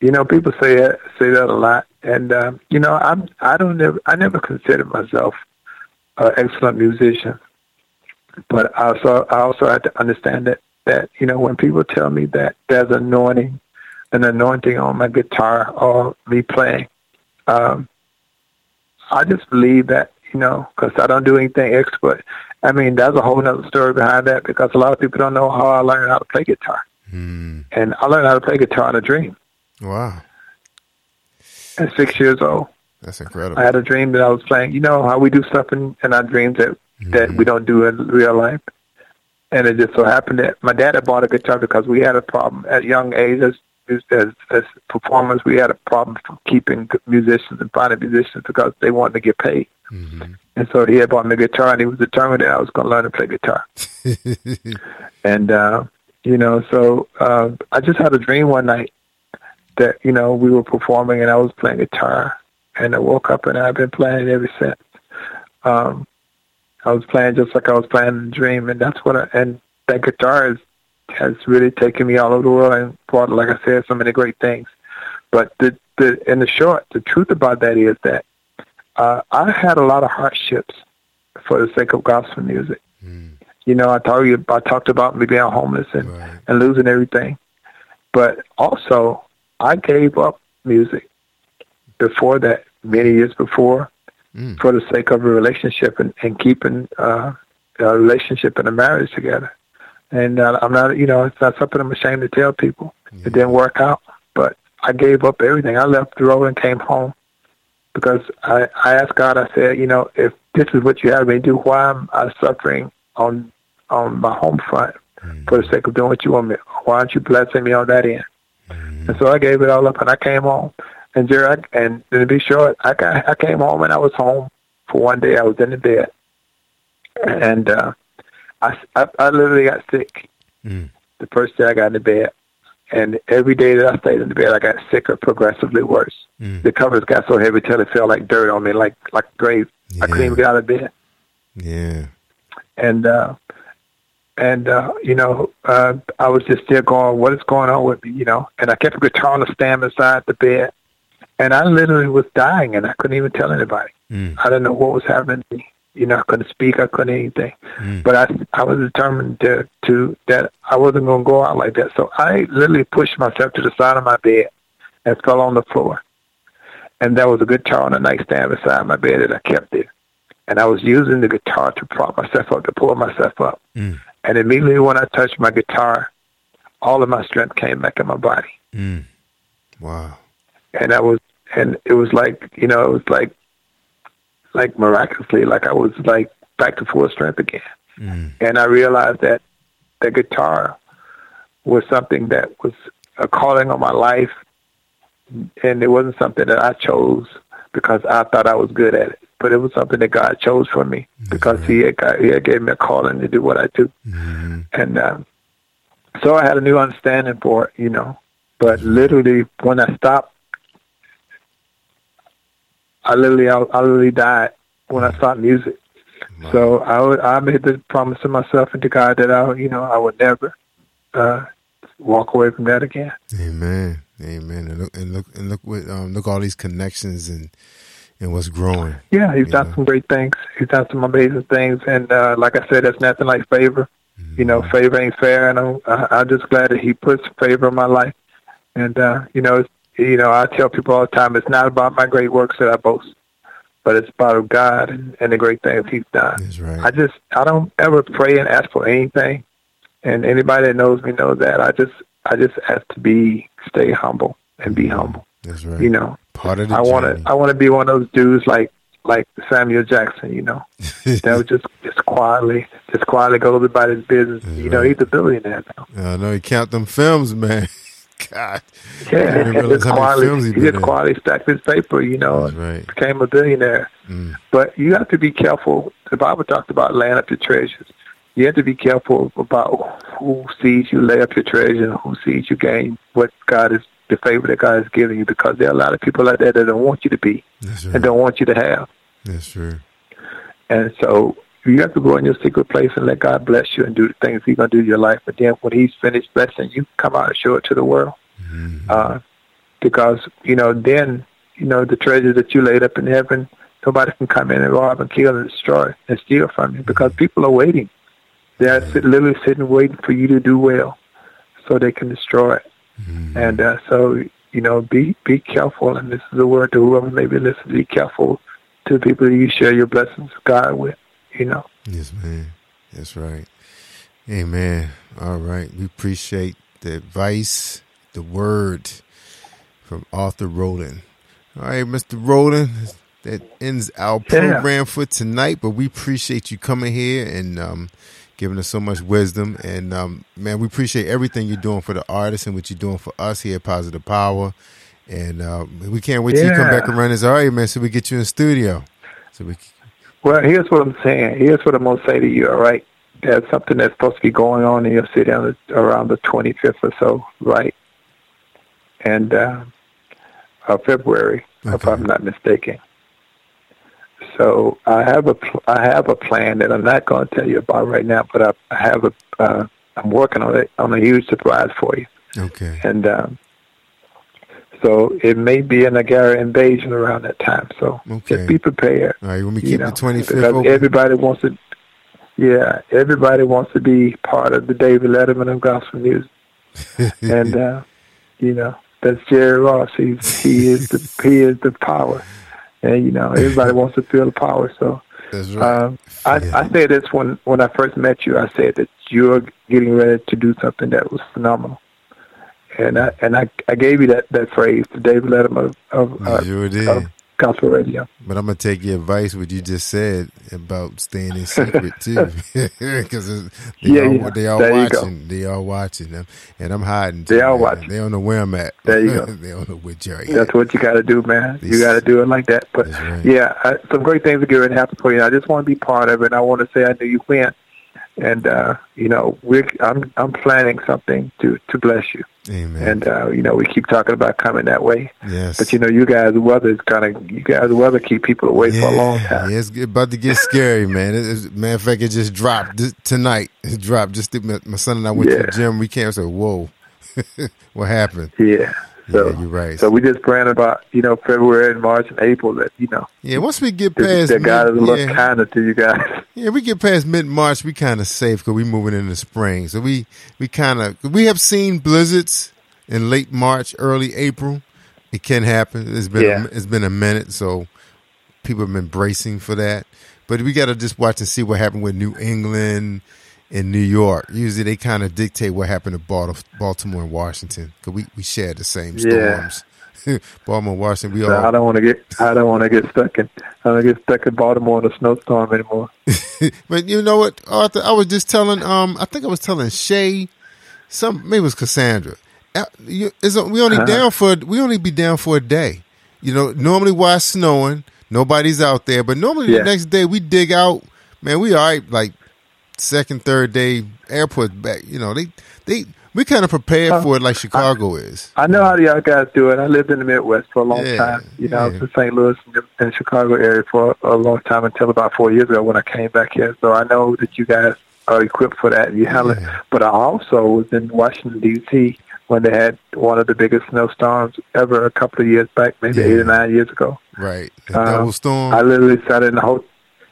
you know, people say that, say that a lot, and um, you know, I'm I don't never I never considered myself an excellent musician, but I also I also had to understand that that you know when people tell me that there's anointing, an anointing on my guitar or me playing, um, I just believe that you know because I don't do anything expert. I mean, there's a whole other story behind that because a lot of people don't know how I learned how to play guitar. And I learned how to play guitar in a dream Wow, at six years old. that's incredible. I had a dream that I was playing. You know how we do stuff in, in our dreams that that we don't do in real life. And it just so happened that my dad had bought a guitar because we had a problem at young age as as, as performers. We had a problem keeping musicians and finding musicians because they wanted to get paid. And so he had bought me a guitar, and he was determined that I was going to learn to play guitar. and uh, you know, so uh, I just had a dream one night that you know we were performing, and I was playing guitar, and I woke up, and I've been playing it ever since. Um, I was playing just like I was playing in dream, and that's what. I, and that guitar is, has really taken me all over the world and brought, like I said, so many great things. But the the in the short, the truth about that is that uh, I had a lot of hardships for the sake of gospel music. You know, I told you, I talked about me being homeless and, and losing everything. But also, I gave up music before that, many years before, for the sake of a relationship and, and keeping uh, a relationship and a marriage together. And uh, I'm not, you know, it's not something I'm ashamed to tell people. It didn't work out, but I gave up everything. I left the road and came home because I, I asked God. I said, you know, if this is what you have me do, why am I suffering on on my home front for the sake of doing what you want me? Why aren't you blessing me on that end? And so I gave it all up and I came home. And Jerry, I, and to be short, I got I came home and I was home for one day. I was in the bed, and uh, I, I I literally got sick the first day I got in the bed. And every day that I stayed in the bed, I got sicker, progressively worse. The covers got so heavy till it felt like dirt on me, like like a grave. I couldn't even get out of bed. Yeah. And uh, and uh, you know, uh, I was just still going, what is going on with me, you know? And I kept a guitar on the stand beside the bed, and I literally was dying, and I couldn't even tell anybody. Mm. I didn't know what was happening. You know, I couldn't speak, I couldn't anything. Mm. But I I was determined to to that I wasn't going to go out like that. So I literally pushed myself to the side of my bed and fell on the floor. And there was a guitar on the nightstand beside my bed that I kept there. And I was using the guitar to prop myself up, to pull myself up. Mm. And immediately when I touched my guitar, all of my strength came back in my body. Mm. Wow. And that was, and it was like, you know, it was like, like miraculously, like I was like back to full strength again. Mm. And I realized that the guitar was something that was a calling on my life, and it wasn't something that I chose because I thought I was good at it, but it was something that God chose for me because He had, got, He had gave me a calling to do what I do, mm-hmm. and um, so I had a new understanding for it, you know. But mm-hmm. literally, when I stopped, I literally, I, I literally died when I stopped music. So I would, I made the promise to myself and to God that I, you know, I would never uh, walk away from that again. Amen. Amen. And look and look and look what um look all these connections and and what's growing. Yeah, he's done some great things. He's done some amazing things, and uh, like I said, there's nothing like favor. You know, favor ain't fair, and I'm, I- I'm just glad that he puts favor in my life. And uh, you know, it's, you know, I tell people all the time, it's not about my great works that I boast, but it's about God and, and the great things He's done. I just, I don't ever pray and ask for anything, and anybody that knows me knows that. I just, I just ask to be, stay humble and be mm-hmm. humble. That's right. You know, Part of the I want to, I want to be one of those dudes like, like Samuel Jackson. You know, that would just, just quietly, just quietly go about his business. you know, he's a billionaire now. I know you count them films, man. God. Yeah, didn't and realize just how many films he he just quietly stacked his paper, you know, and became a billionaire. Mm. But you have to be careful. The Bible talks about laying up your treasures. You have to be careful about who sees you lay up your treasure who sees you gain what God is, the favor that God has given you, because there are a lot of people out there that don't want you to be and don't want you to have. That's true. And so you have to go in your secret place and let God bless you and do the things He's going to do in your life. But then when He's finished blessing you, come out and show it to the world. Uh, because, you know, then, you know, the treasure that you laid up in heaven, nobody can come in and rob and kill and destroy and steal from you because people are waiting. They're sit, literally sitting waiting for you to do well so they can destroy it. And uh, so, you know, be be careful. And this is a word to whoever may be listening. Be careful to the people that you share your blessings of God with. You know. Yes, man. That's right. Amen. All right. We appreciate the advice, the word from Arthur Rowland. All right, Mr. Rowland, that ends our Yeah. program for tonight, but we appreciate you coming here and um, giving us so much wisdom. And um, man, we appreciate everything you're doing for the artists and what you're doing for us here at Positive Power. And uh, we can't wait till you come back and run this area, man, so we get you in the studio. So we Well, here's what I'm saying. Here's what I'm going to say to you, all right? There's something that's supposed to be going on in your city on the, around the 25th or so, right? And uh, of February, if I'm not mistaken. So I have a pl- I have a plan that I'm not going to tell you about right now, but I, I have a uh, I'm working on it on a huge surprise for you. Okay. And um, so it may be an Agara invasion around that time. So Okay. just be prepared. All right, when we you keep know, the 25th open. everybody wants to. Yeah, everybody wants to be part of the David Letterman of gospel music, and uh, you know that's Jerry Royce. He's he is the he is the power, and you know everybody wants to feel the power. So That's right. um, I, I said this when when I first met you. I said that you're getting ready to do something that was phenomenal, and I and I, I gave you that, that phrase, the David Letterman of, of, uh, sure did. of gospel radio. But I'm gonna take your advice, what you just said about staying in secret too, because they Yeah, are yeah. they are watching, they are watching them, and I'm hiding. They too, are man. watching. They don't know where I'm at. There you go. they don't know which area. That's what you got to do, man. You got to do it like that. But yeah, I, some great things are going to happen for you. I just want to be part of it. And I want to say I knew you when, and uh, you know, we're I'm I'm planning something to to bless you. Amen. And uh, you know, we keep talking about coming that way. Yes. But you know, you guys' weather is kind of you guys' weather keep people away for a long time. Yeah, it's about to get scary, man. It, it's, matter of fact, it just dropped tonight. It dropped. Just my, my son and I went to the gym. We came and said, "Whoa, what happened?" Yeah. So yeah, you're right. So we just praying about you know February and March and April that you know yeah, once we get past that God is a little yeah. kinder to you guys. Yeah, we get past mid March, we kind of safe because we moving in the spring. So we we kind of we have seen blizzards in late March, early April. It can happen. It's been Yeah. a, it's been a minute, so people have been bracing for that. But we got to just watch and see what happened with New England and New York. Usually, they kind of dictate what happened to Baltimore and Washington because we we share the same storms. Yeah. Baltimore, Washington, we So all I don't want to get I don't want to get stuck in I don't get stuck in Baltimore in a snowstorm anymore. but you know what, Arthur? I was just telling. Um, I think I was telling Shay. Some maybe it was Cassandra. Uh, you- Is we only Uh-huh. down for we only be down for a day. You know, normally while it's snowing, nobody's out there. But normally Yeah. the next day we dig out. Man, we all right. Like second, third day, airport back. You know, they they we kind of prepared for it like Chicago is. I know how y'all guys do it. I lived in the Midwest for a long Yeah, time. You know, I was in St. Louis and the Chicago area for a long time until about four years ago when I came back here. So I know that you guys are equipped for that. You handle it. But I also was in Washington D.C. when they had one of the biggest snowstorms ever a couple of years back, maybe eight or nine years ago. Right, Uh, double storm. I literally sat in the hotel.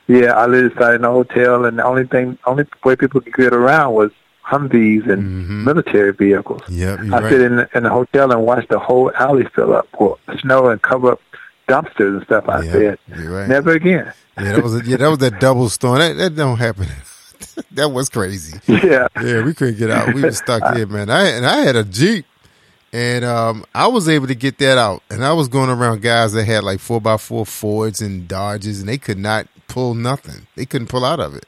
Yeah, I literally sat in the hotel, and the only thing, only way people could get around was Humvees and military vehicles. Mm-hmm. Yep, you're I right. sit in the, in the hotel and watch the whole alley fill up with snow and cover up dumpsters and stuff. I said, right. never again. Yeah, that was a, yeah, that was that double storm. That that don't happen. that was crazy. Yeah, yeah, we couldn't get out. We were stuck here, man. I and I had a jeep, and um, I was able to get that out. And I was going around guys that had like four x four Fords and Dodges, and they could not pull nothing. They couldn't pull out of it.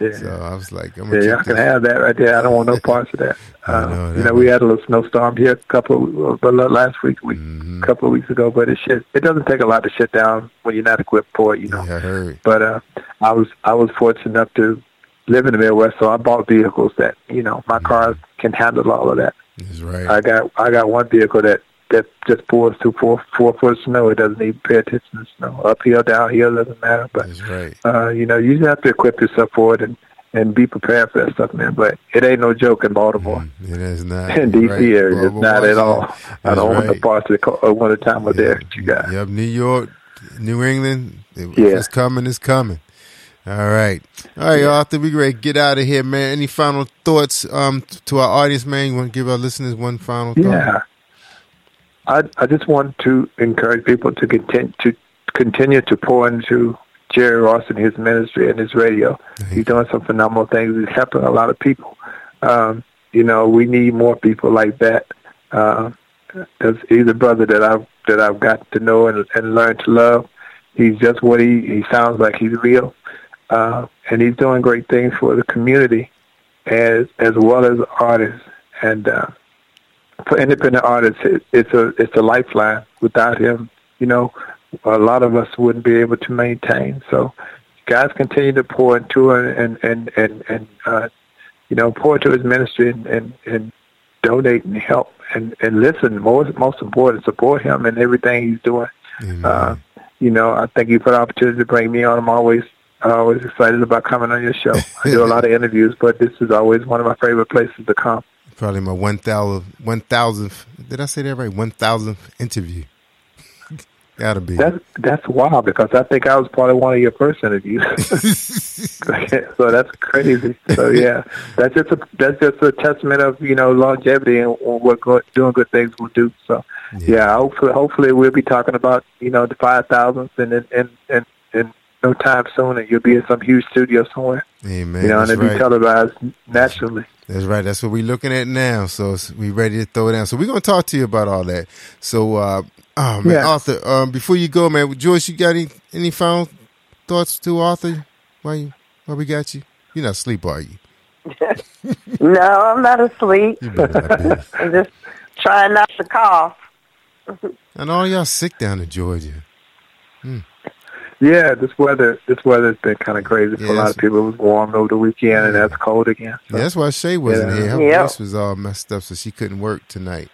Yeah. So I was like, I'm Yeah, gonna y'all keep can this. have that right there. I don't want no parts of that. Uh, know, you that know, we had a little snowstorm here a couple but last week, week Mm-hmm. a couple of weeks ago. But it shit, it doesn't take a lot to shut down when you're not equipped for it. You know. Yeah, I. But uh, I was I was fortunate enough to live in the Midwest, so I bought vehicles that you know my cars can handle all of that. That's right. I got I got one vehicle that that just pours through four four foot snow. It doesn't even pay attention to snow. Uphill, downhill doesn't matter. But That's right. uh, you know, you just have to equip yourself for it and and be prepared for that stuff, man. But it ain't no joke in Baltimore. It is not. In DC right. area, it's not at all. I don't want That's the parts of the winter time of there that you got. Yep, New York, New England. If Yeah. it's coming, it's coming. All right. All right, Arthur, we ready to get out of here, man. Any final thoughts um, to our audience, man? You want to give our listeners one final thought? I I just want to encourage people to continue to continue to pour into Jerry Royce and his ministry and his radio. He's doing some phenomenal things. He's helping a lot of people. Um, you know, we need more people like that. Uh, he's a brother that I've that I've got to know and, and learn to love. He's just what he he sounds like. He's real, uh, and he's doing great things for the community, as as well as artists. And uh, for independent artists, it, it's a it's a lifeline. Without him, you know, a lot of us wouldn't be able to maintain. So, guys, continue to pour into and and and and uh, you know pour into his ministry and and, and donate and help and and listen. Most most important, support him and everything he's doing. Uh, you know, I thank you for the opportunity to bring me on. I'm always always excited about coming on your show. I do a lot of interviews, but this is always one of my favorite places to come. Probably my 1,000th, 1,000th, did I say that right? 1,000th interview. Gotta be. That's that's wild because I think I was probably one of your first interviews. so that's crazy. So yeah, that's just a that's just a testament of you know longevity and what go, doing good things will do. So yeah, hopefully hopefully we'll be talking about you know the five thousands and and and in, in no time soon, and you'll be in some huge studio somewhere. Amen. you know, and it'll right. be televised naturally. That's right. That's what we're looking at now. So we ready to throw it down. So we're gonna talk to you about all that. So, uh, oh man, Yeah. Arthur. Um, before you go, man, Joyce, you got any any final thoughts to Arthur? Why you? Why we got you? You're not asleep, are you? No, I'm not asleep. Not. I'm just trying not to cough. And all y'all sick down in Georgia. Yeah, this weather this weather's been kind of crazy for a lot of people. It was warm over the weekend, and now it's cold again. Yeah, that's why Shay wasn't Yeah. here. Her Yeah. voice was all messed up, so she couldn't work tonight.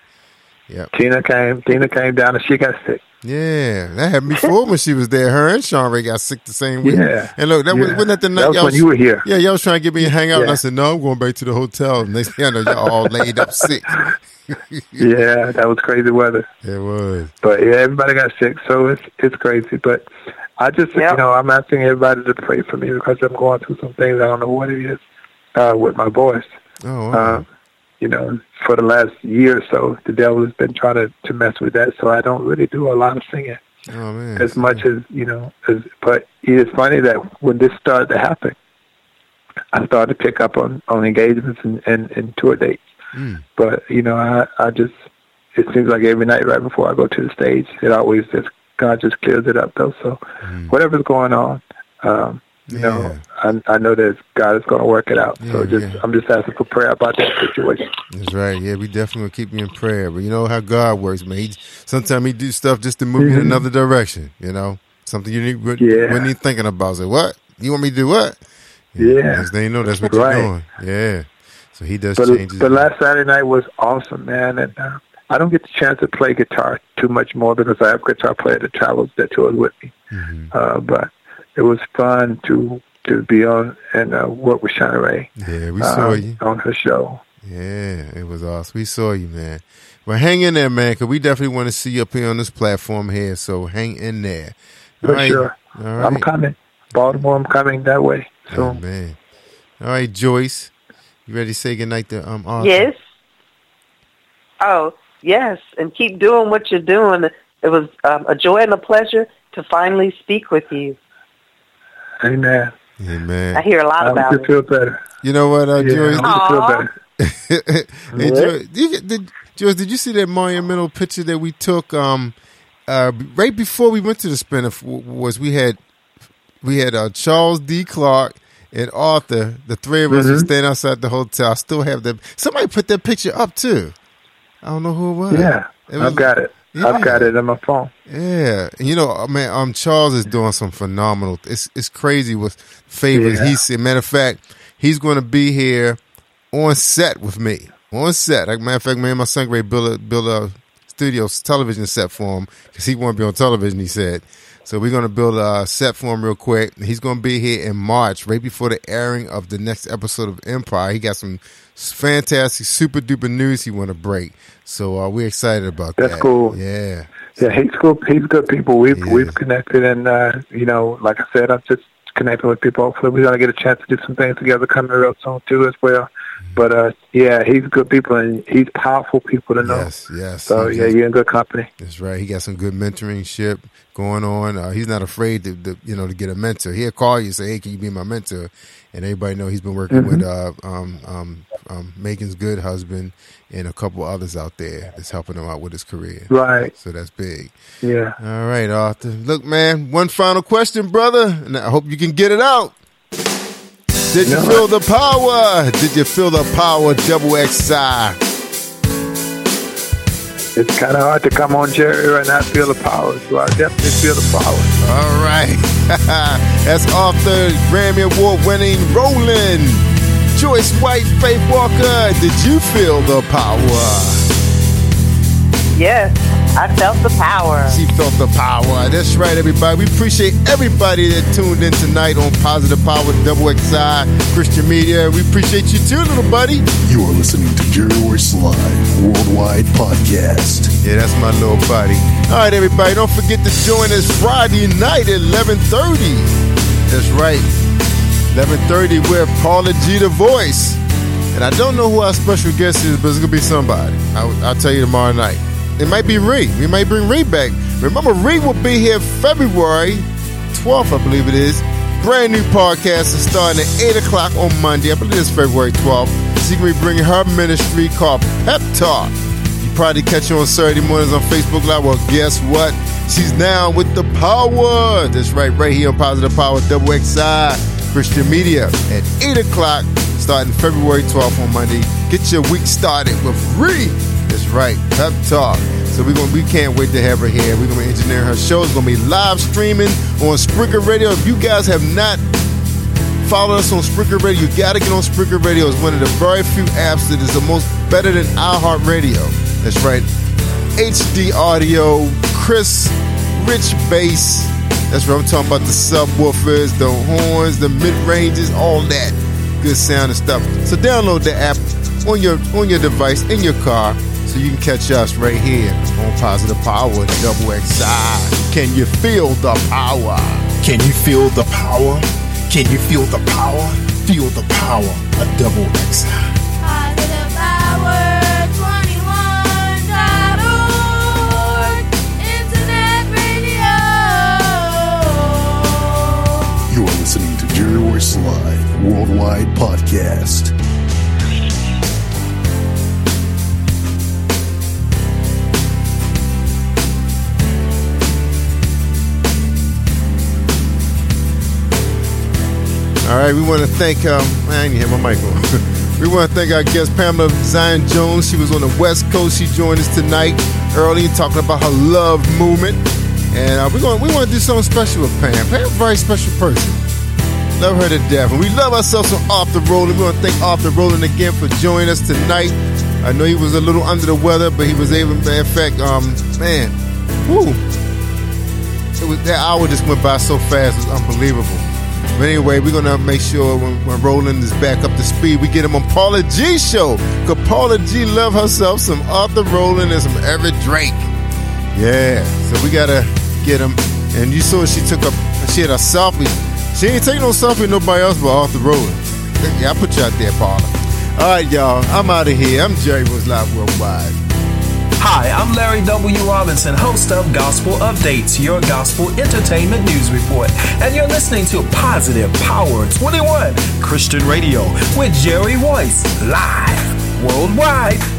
Yeah, Tina came. Tina came down, and she got sick. Yeah, that happened before when she was there. Her and Sean Ray got sick the same week. Yeah. And look, that was, Yeah. wasn't that the night That was y'all when you were here. Yeah, y'all was trying to get me to hang out, and I said, no, I'm going back to the hotel. And next thing I know, y'all all laid up sick. yeah, that was crazy weather. It was. But yeah, everybody got sick, so it's it's crazy. But I just you know I'm asking everybody to pray for me because I'm going through some things I don't know what it is uh, with my voice. Oh, wow. Uh, you know, for the last year or so, the devil has been trying to to mess with that. So I don't really do a lot of singing oh man. as much as you know. As, but it is funny that when this started to happen, I started to pick up on on engagements and and, and tour dates. Mm. But you know, I I just it seems like every night right before I go to the stage, it always just God just clears it up though. So whatever's going on, um, you know, I I know that God is going to work it out. so just yeah. I'm just asking for prayer about that situation. That's right. Yeah, we definitely keep you in prayer. But you know how God works, man. He, sometimes he do stuff just to move you in Mhm. another direction. You know, something you need, wouldn't Yeah. wouldn't even thinking about. Say, what? You want me to do what? Yeah. Next thing you know, that's what Right. you're doing. Yeah. So he does But change. but last Saturday night was awesome, man, and uh, I don't get the chance to play guitar too much more because I have a guitar player that travels that tours with me. Mm-hmm. Uh, but it was fun to to be on and uh, work with Shana Ray. Yeah, we uh, saw you. on her show. Yeah, it was awesome. We saw you, man. Well, hang in there, man, because we definitely want to see you up here on this platform here. So hang in there. For All right. sure. All I'm coming. Baltimore, I'm coming that way. So Oh, man. All right, Joyce. You ready to say goodnight to um Arthur? Yes. Oh, yes, and keep doing what you're doing. It was um, a joy and a pleasure to finally speak with you. Amen. Amen. I hear a lot I about just it. feel better. You know what, uh, Yeah, Joyce? I feel better. hey, What? Joyce, did, you, did, Joyce, did you see that monumental picture that we took um, uh, right before we went to the spinner? f- Was we had we had uh, Charles D. Clark and Arthur, the three of us who Mhm. stand outside the hotel. I still have that. Somebody put that picture up too. I don't know who it was. Yeah, It was- I've got it. Yeah. I've got it on my phone. Yeah, you know, uh, man, um, Charles is doing some phenomenal. It's it's crazy with favors Yeah. he said. Matter of fact, he's going to be here on set with me. On set, like matter of fact, me and my son Gray built a build a studio television set for him because he want to be on television. He said. So we're gonna build a set for him real quick. He's gonna be here in March, right before the airing of the next episode of Empire. He got some fantastic, super duper news he want to break. So uh, we're excited about That's that. That's cool. Yeah. Yeah, he's good. He's good people. We've we've connected, and uh, you know, like I said, I'm just connecting with people. Hopefully, we're gonna get a chance to do some things together coming real soon too, as well. But uh, yeah, he's good people, and he's powerful people to know. Yes, yes. So yeah, you're in good company. That's right. He got some good mentoring ship going on. Uh, he's not afraid to, to, you know, to get a mentor. He'll call you and say, "Hey, can you be my mentor?" And everybody know he's been working Mhm. with uh, um, um, um, Megan's good husband and a couple others out there that's helping him out with his career. Right. So that's big. Yeah. All right, Arthur. Look, man. One final question, brother, and I hope you can get it out. Did you No. feel the power? Did you feel the power? Double XI. It's kind of hard to come on Jerry and not feel the power. So I definitely feel the power. All right. That's Arthur Grammy Award winning Rowland. Joyce White, Faith Walker, did you feel the power? Yes, I felt the power. She felt the power. That's right, everybody. We appreciate everybody that tuned in tonight on Positive Power Double XI Christian Media. We appreciate you too, little buddy. You are listening to Jerry Royce Live Worldwide Podcast. Yeah, that's my little buddy. All right, everybody. Don't forget to join us Friday night at 11:30. That's right. 11:30 with Paula G. The Voice. And I don't know who our special guest is, but it's gonna be somebody. I'll, I'll tell you tomorrow night. It might be Ree. We might bring Ree back. Remember, Ree will be here February 12th, I believe it is. Brand new podcast is starting at 8 o'clock on Monday. I believe it's February 12th. She's going to be bringing her ministry called Pep Talk. You probably catch her on Saturday mornings on Facebook Live. Well, guess what? She's now with the power. That's right, right here on Positive Power Double XI Christian Media at 8 o'clock starting February 12th on Monday. Get your week started with Ree. Right, Pep Talk. So we're gonna we can't wait to have her here. We're gonna engineer her show. It's gonna be live streaming on Spreaker Radio. If you guys have not followed us on Spreaker Radio, you gotta get on Spreaker Radio. It's one of the very few apps that is the most better than iHeartRadio. That's right. HD audio, crisp, rich bass. That's what I'm talking about the subwoofers, the horns, the mid ranges, all that good sound and stuff. So download the app on your on your device in your car so you can catch us right here on Positive Power Double XI. Can you feel the power? Can you feel the power? Can you feel the power? Feel the power of Double XI. Positive Power 21.org, Internet radio. You are listening to Jerry Royce Live Worldwide Podcast. All right, we want to thank um I hear my mic on. we want to thank our guest Pamela Zion Jones. She was on the West Coast. She joined us tonight early talking about her love movement. And uh, we're going we want to do something special with Pam. Pam a very special person. Love her to death. And we love ourselves some Arthur Rowland. We want to thank Arthur Rowland again for joining us tonight. I know he was a little under the weather, but he was able to, in fact, um, man, whoo. That hour just went by so fast, it was unbelievable. But anyway, we're gonna make sure when, when Rowland is back up to speed, we get him on Paula G show. Cause Paula G love herself some Arthur Rowland and some Everett Drake. Yeah, so we gotta get him. And you saw she took up, she had a selfie. She ain't taking no selfie with nobody else but Arthur Rowland. Yeah, I put you out there, Paula. All right, y'all, I'm out of here. I'm Jerry Royce Live Worldwide. Hi, I'm Larry W. Robinson, host of Gospel Updates, your gospel entertainment news report. And you're listening to Positive Power 21 Christian Radio with Jerry Royce, live worldwide.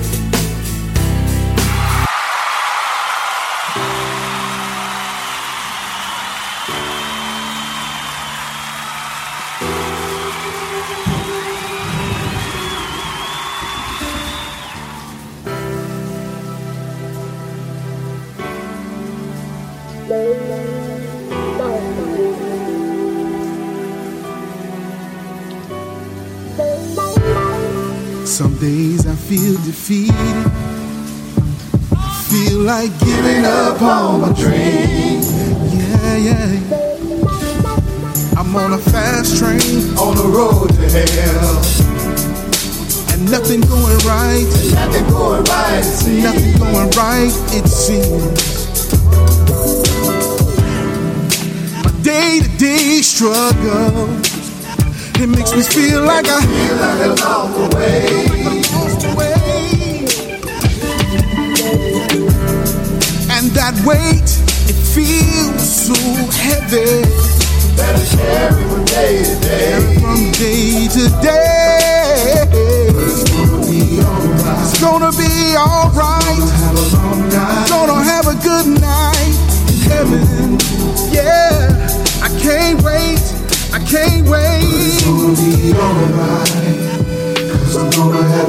I feel like giving up on my dreams. Yeah, yeah. I'm on a fast train on the road to hell. And nothing going right. Nothing going right. it seems. Nothing going right, it seems. My day to day struggle. It makes me feel like I feel like I lost the weight, it feels so heavy. Better carry from day to day. From day to day. It's gonna be alright. Gonna have a good night in heaven. Yeah, I can't wait. I can't wait. It's gonna be alright. Cause I'm gonna have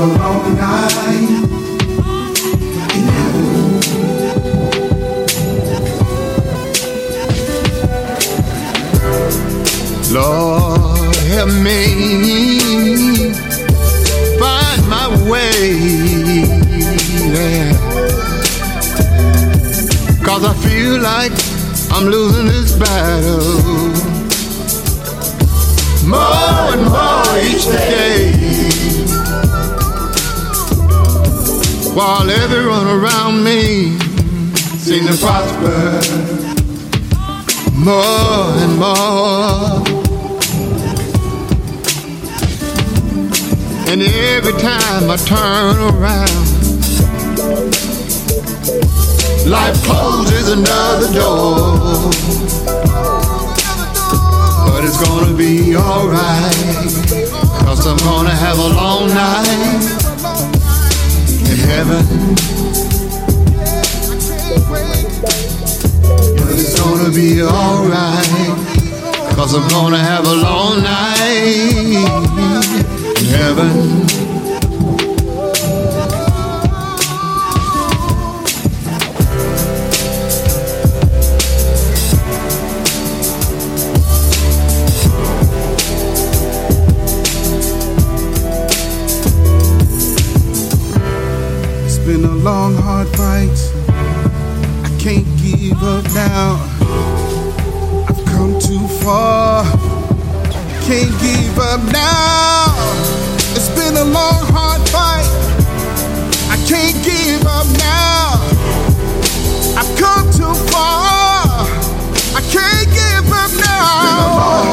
Lord, help me find my way. Yeah. Cause I feel like I'm losing this battle. More and more each day. While everyone around me seems to prosper more and more. And every time I turn around, life closes another door. But it's gonna be alright, cause I'm gonna have a long night in heaven. But it's gonna be alright, cause I'm gonna have a long night heaven. It's been a long, hard fight. I can't give up now. I've come too far. Can't give up now. It's been a long, hard fight. I can't give up now. I've come too far. I can't give up now.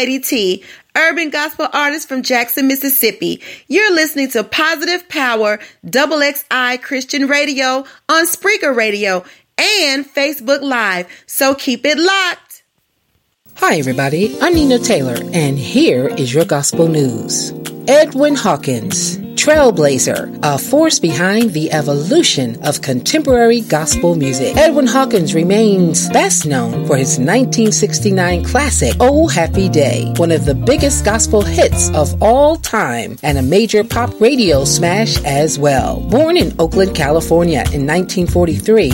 Lady T, urban gospel artist from Jackson, Mississippi. You're listening to Positive Power XXI Christian Radio on Spreaker Radio and Facebook Live. So keep it locked. Hi, everybody. I'm Nina Taylor, and here is your gospel news. Edwin Hawkins trailblazer, a force behind the evolution of contemporary gospel music. Edwin Hawkins remains best known for his 1969 classic, Oh Happy Day, one of the biggest gospel hits of all time and a major pop radio smash as well. Born in Oakland, California in 1943,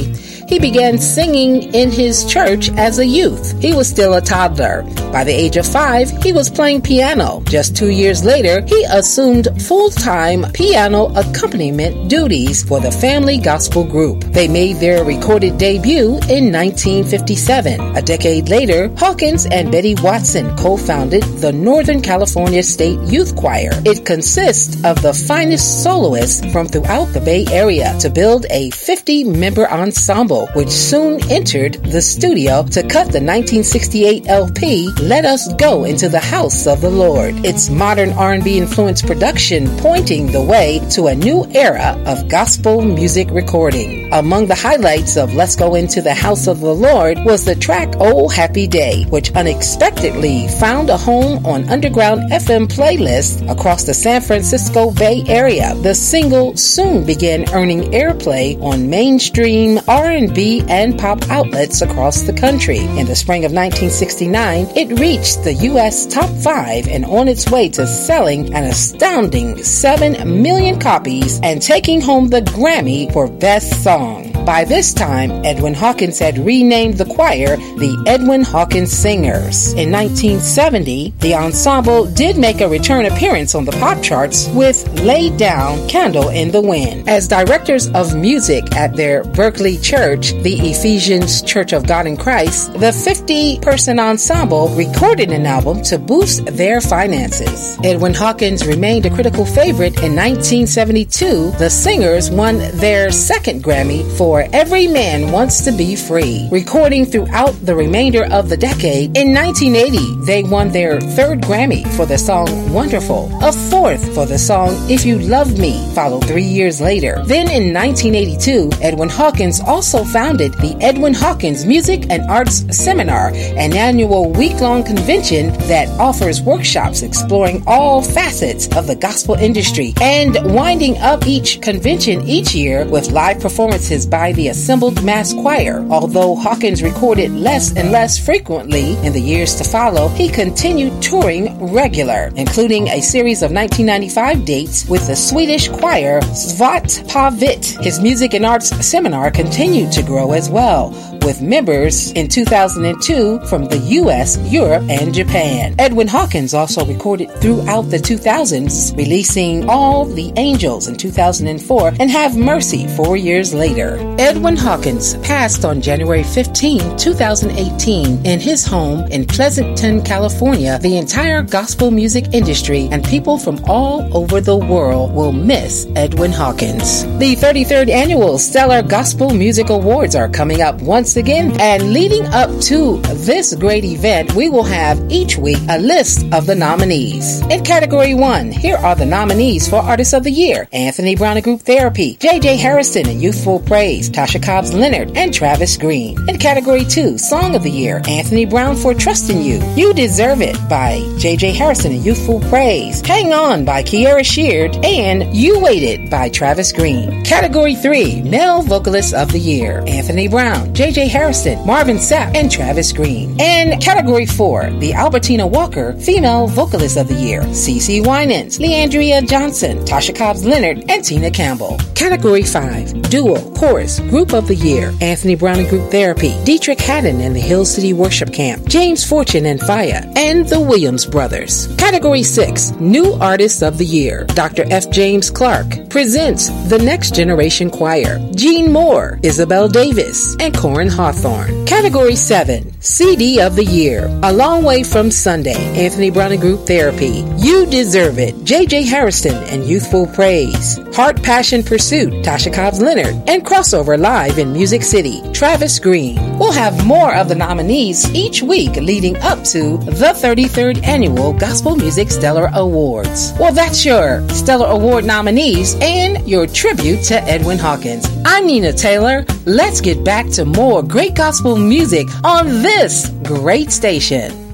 he began singing in his church as a youth. He was still a toddler by the age of five, he was playing piano. Just two years later, he assumed full time piano accompaniment duties for the Family Gospel Group. They made their recorded debut in 1957. A decade later, Hawkins and Betty Watson co founded the Northern California State Youth Choir. It consists of the finest soloists from throughout the Bay Area to build a 50 member ensemble, which soon entered the studio to cut the 1968 LP Let Us Go into the House of the Lord. Its modern R&B influenced production pointing the way to a new era of gospel music recording. Among the highlights of Let's Go Into the House of the Lord was the track Oh Happy Day, which unexpectedly found a home on underground FM playlists across the San Francisco Bay Area. The single soon began earning airplay on mainstream R&B and pop outlets across the country. In the spring of 1969, it reached the US top 5 and on its way to selling an astounding 7 million copies and taking home the Grammy for Best Song. By this time, Edwin Hawkins had renamed the choir the Edwin Hawkins Singers. In 1970, the ensemble did make a return appearance on the pop charts with Lay Down Candle in the Wind. As directors of music at their Berkeley church, the Ephesians Church of God in Christ, the 50 person ensemble recorded an album to boost their finances. Edwin Hawkins remained a critical favorite in 1972. The singers won their second Grammy for Every Man Wants to Be Free. Recording throughout the remainder of the decade, in 1980, they won their third Grammy for the song Wonderful, a fourth for the song If You Love Me, followed three years later. Then in 1982, Edwin Hawkins also founded the Edwin Hawkins Music and Arts Seminar, an annual week long convention that offers workshops exploring all facets of the gospel industry and winding up each convention each year with live performances by the assembled mass choir. Although Hawkins recorded less and less frequently in the years to follow, he continued touring regular, including a series of 1995 dates with the Swedish choir Svat Pavit. His music and arts seminar continued to grow as well, with members in 2002 from the US, Europe, and Japan. Edwin Hawkins also recorded throughout the 2000s, releasing All the Angels in 2004 and Have Mercy four years later. Edwin Hawkins passed on January 15, 2018, in his home in Pleasanton, California. The entire gospel music industry and people from all over the world will miss Edwin Hawkins. The 33rd annual Stellar Gospel Music Awards are coming up once again, and leading up to this great event, we will have each week a list of the nominees. In category one, here are the nominees for Artist of the Year Anthony Brown and Group Therapy, JJ Hairston and Youthful Praise, Tasha Cobbs Leonard, and Travis Greene. In category two, Song of the Year Anthony Brown for Trusting You, You Deserve It by JJ Hairston and Youthful Praise, Hang On by Kierra Sheard, and You Waited by Travis Greene. Category three, Male Vocalist of the Year Anthony Brown, JJ Hairston, Marvin Sapp, and Travis Greene. And category four, the Albertina Walker Female Vocalist of the Year, CeCe Winans, Le'Andria Johnson, Tasha Cobbs Leonard, and Tina Campbell. Category five, Duo, Chorus, Group of the Year, Anthony Brown and Group Therapy, Deitrick Haddon and the Hill City Worship Camp, James Fortune and FIYA, and the Williams Brothers. Category six, New Artists of the Year, Dr. F. James Clark presents the Next Generation Choir, Gene Moore, Isabel Davis, and Koryn Hawthorne. Category 7, CD of the Year, A Long Way from Sunday, Anthony Brown and Group Therapy, You Deserve It, JJ Hairston and Youthful Praise, Heart Passion Pursuit, Tasha Cobbs Leonard, and Crossover Live in Music City, Travis Greene. We'll have more of the nominees each week leading up to the 33rd Annual Gospel Music Stellar Awards. Well, that's your Stellar Award nominees and your tribute to Edwin Hawkins. I'm Nina Taylor. Let's get back to more great gospel music on this great station.